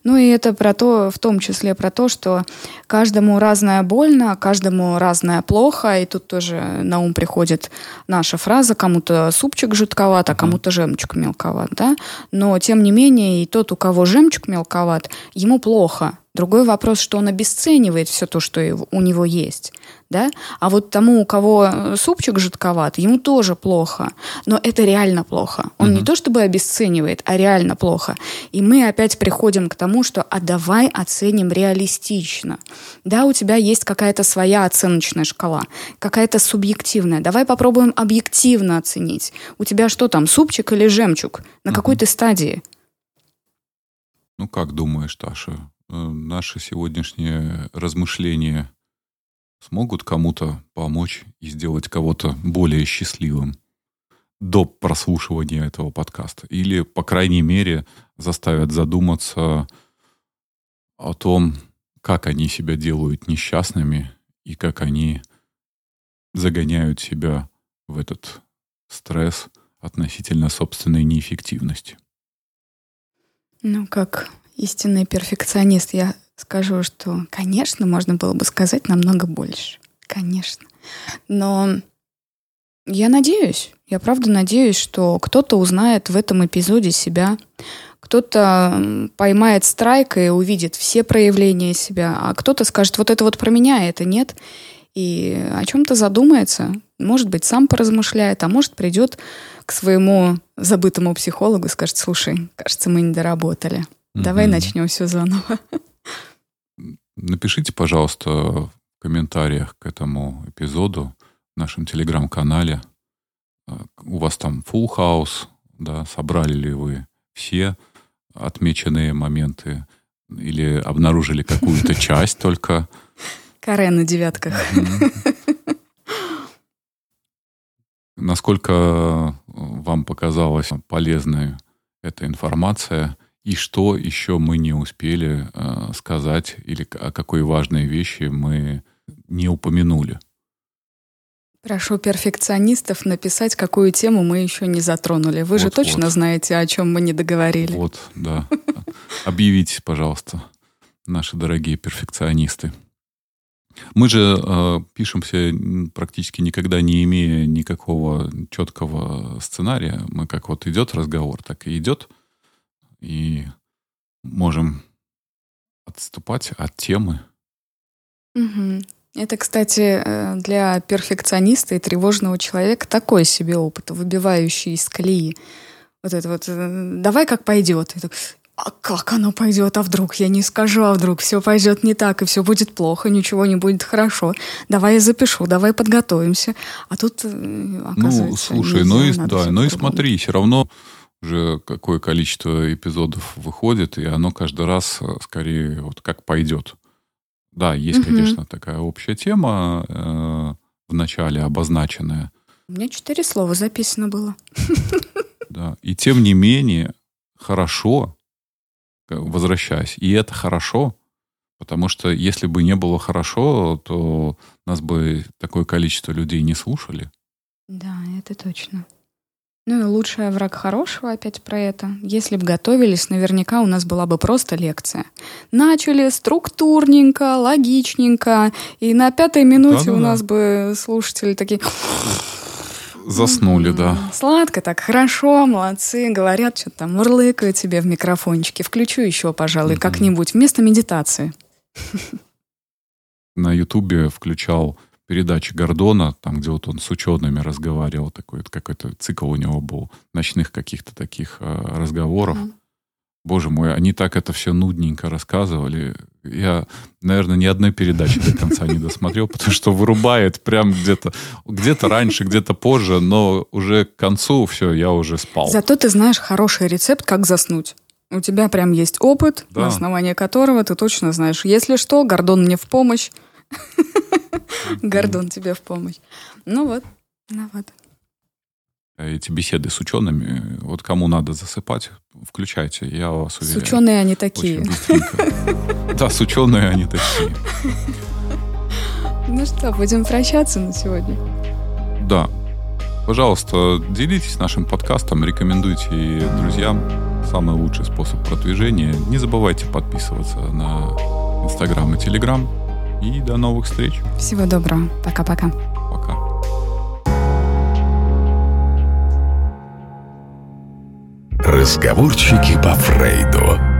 Ну и это про то, в том числе про то, что каждому разное больно, каждому разное плохо, и тут тоже на ум приходит наша фраза, кому-то супчик жутковат, а кому-то жемчуг мелковат, да, но тем не менее и тот, у кого жемчуг мелковат, ему плохо, Другой вопрос, что он обесценивает все то, что у него есть. Да? А вот тому, у кого э, супчик жидковат, ему тоже плохо. Но это реально плохо. Он угу. не то чтобы обесценивает, а реально плохо. И мы опять приходим к тому, что а давай оценим реалистично. Да, у тебя есть какая-то своя оценочная шкала, какая-то субъективная. Давай попробуем объективно оценить. У тебя что там, супчик или жемчуг? На угу. какой ты стадии? Ну, как думаешь, Таша, наши сегодняшние размышления смогут кому-то помочь и сделать кого-то более счастливым до прослушивания этого подкаста. Или, по крайней мере, заставят задуматься о том, как они себя делают несчастными и как они загоняют себя в этот стресс относительно собственной неэффективности. Ну, как истинный перфекционист, я скажу, что, конечно, можно было бы сказать намного больше. Конечно. Но я надеюсь, я правда надеюсь, что кто-то узнает в этом эпизоде себя, кто-то поймает страйк и увидит все проявления себя, а кто-то скажет, вот это вот про меня, а это нет, и о чем-то задумается, может быть, сам поразмышляет, а может, придет к своему забытому психологу и скажет, слушай, кажется, мы не доработали. Давай mm-hmm. начнем все заново. Напишите, пожалуйста, в комментариях к этому эпизоду в нашем телеграм-канале. Э, у вас там full house, да, собрали ли вы все отмеченные моменты или обнаружили какую-то [laughs] часть только. Каре на девятках. Насколько вам показалось полезной эта информация и что еще мы не успели э, сказать или о какой важной вещи мы не упомянули. Прошу перфекционистов написать, какую тему мы еще не затронули. Вы вот, же точно вот. знаете, о чем мы не договорили. Вот, да. Объявите, пожалуйста, наши дорогие перфекционисты. Мы же э, пишемся практически никогда не имея никакого четкого сценария. Мы как вот идет разговор, так и идет. И можем отступать от темы. Угу. Это, кстати, э, для перфекциониста и тревожного человека такой себе опыт, выбивающий из колеи. Вот это вот, э, давай как пойдет. И так, а как оно пойдет, а вдруг я не скажу, а вдруг все пойдет не так, и все будет плохо, ничего не будет хорошо. Давай я запишу, давай подготовимся. А тут, э, ну, оказывается, Ну, слушай, ну и, да, ну и смотри, все равно уже какое количество эпизодов выходит, и оно каждый раз скорее вот как пойдет. Да, есть, угу. конечно, такая общая тема э, в начале обозначенная. У меня четыре слова записано было. Да, и тем не менее хорошо, возвращаясь, и это хорошо, потому что если бы не было хорошо, то нас бы такое количество людей не слушали. Да, это точно. Ну и лучший враг хорошего, опять про это. Если бы готовились, наверняка у нас была бы просто лекция. Начали структурненько, логичненько, и на пятой минуте Да-да-да. у нас бы слушатели такие... Заснули, да. Сладко так, хорошо, молодцы, говорят, что-то там мурлыкают тебе в микрофончике. Включу еще, пожалуй, как-нибудь вместо медитации. На Ютубе включал передачи Гордона, там, где вот он с учеными разговаривал, такой вот какой-то цикл у него был, ночных каких-то таких э, разговоров. Mm-hmm. Боже мой, они так это все нудненько рассказывали. Я, наверное, ни одной передачи до конца не досмотрел, потому что вырубает прям где-то где-то раньше, где-то позже, но уже к концу все, я уже спал. Зато ты знаешь хороший рецепт, как заснуть. У тебя прям есть опыт, да. на основании которого ты точно знаешь, если что, Гордон мне в помощь. [laughs] Гордон тебе в помощь. Ну вот, ну вот. Эти беседы с учеными, вот кому надо засыпать, включайте, я вас уверяю. С ученые они такие. [laughs] Да, с ученые они такие. Ну что, будем прощаться на сегодня? Да. Пожалуйста, делитесь нашим подкастом, рекомендуйте друзьям. Самый лучший способ продвижения. Не забывайте подписываться на Инстаграм и Телеграм. И до новых встреч. Всего доброго. Пока-пока. Пока. Разговорчики по Фрейду.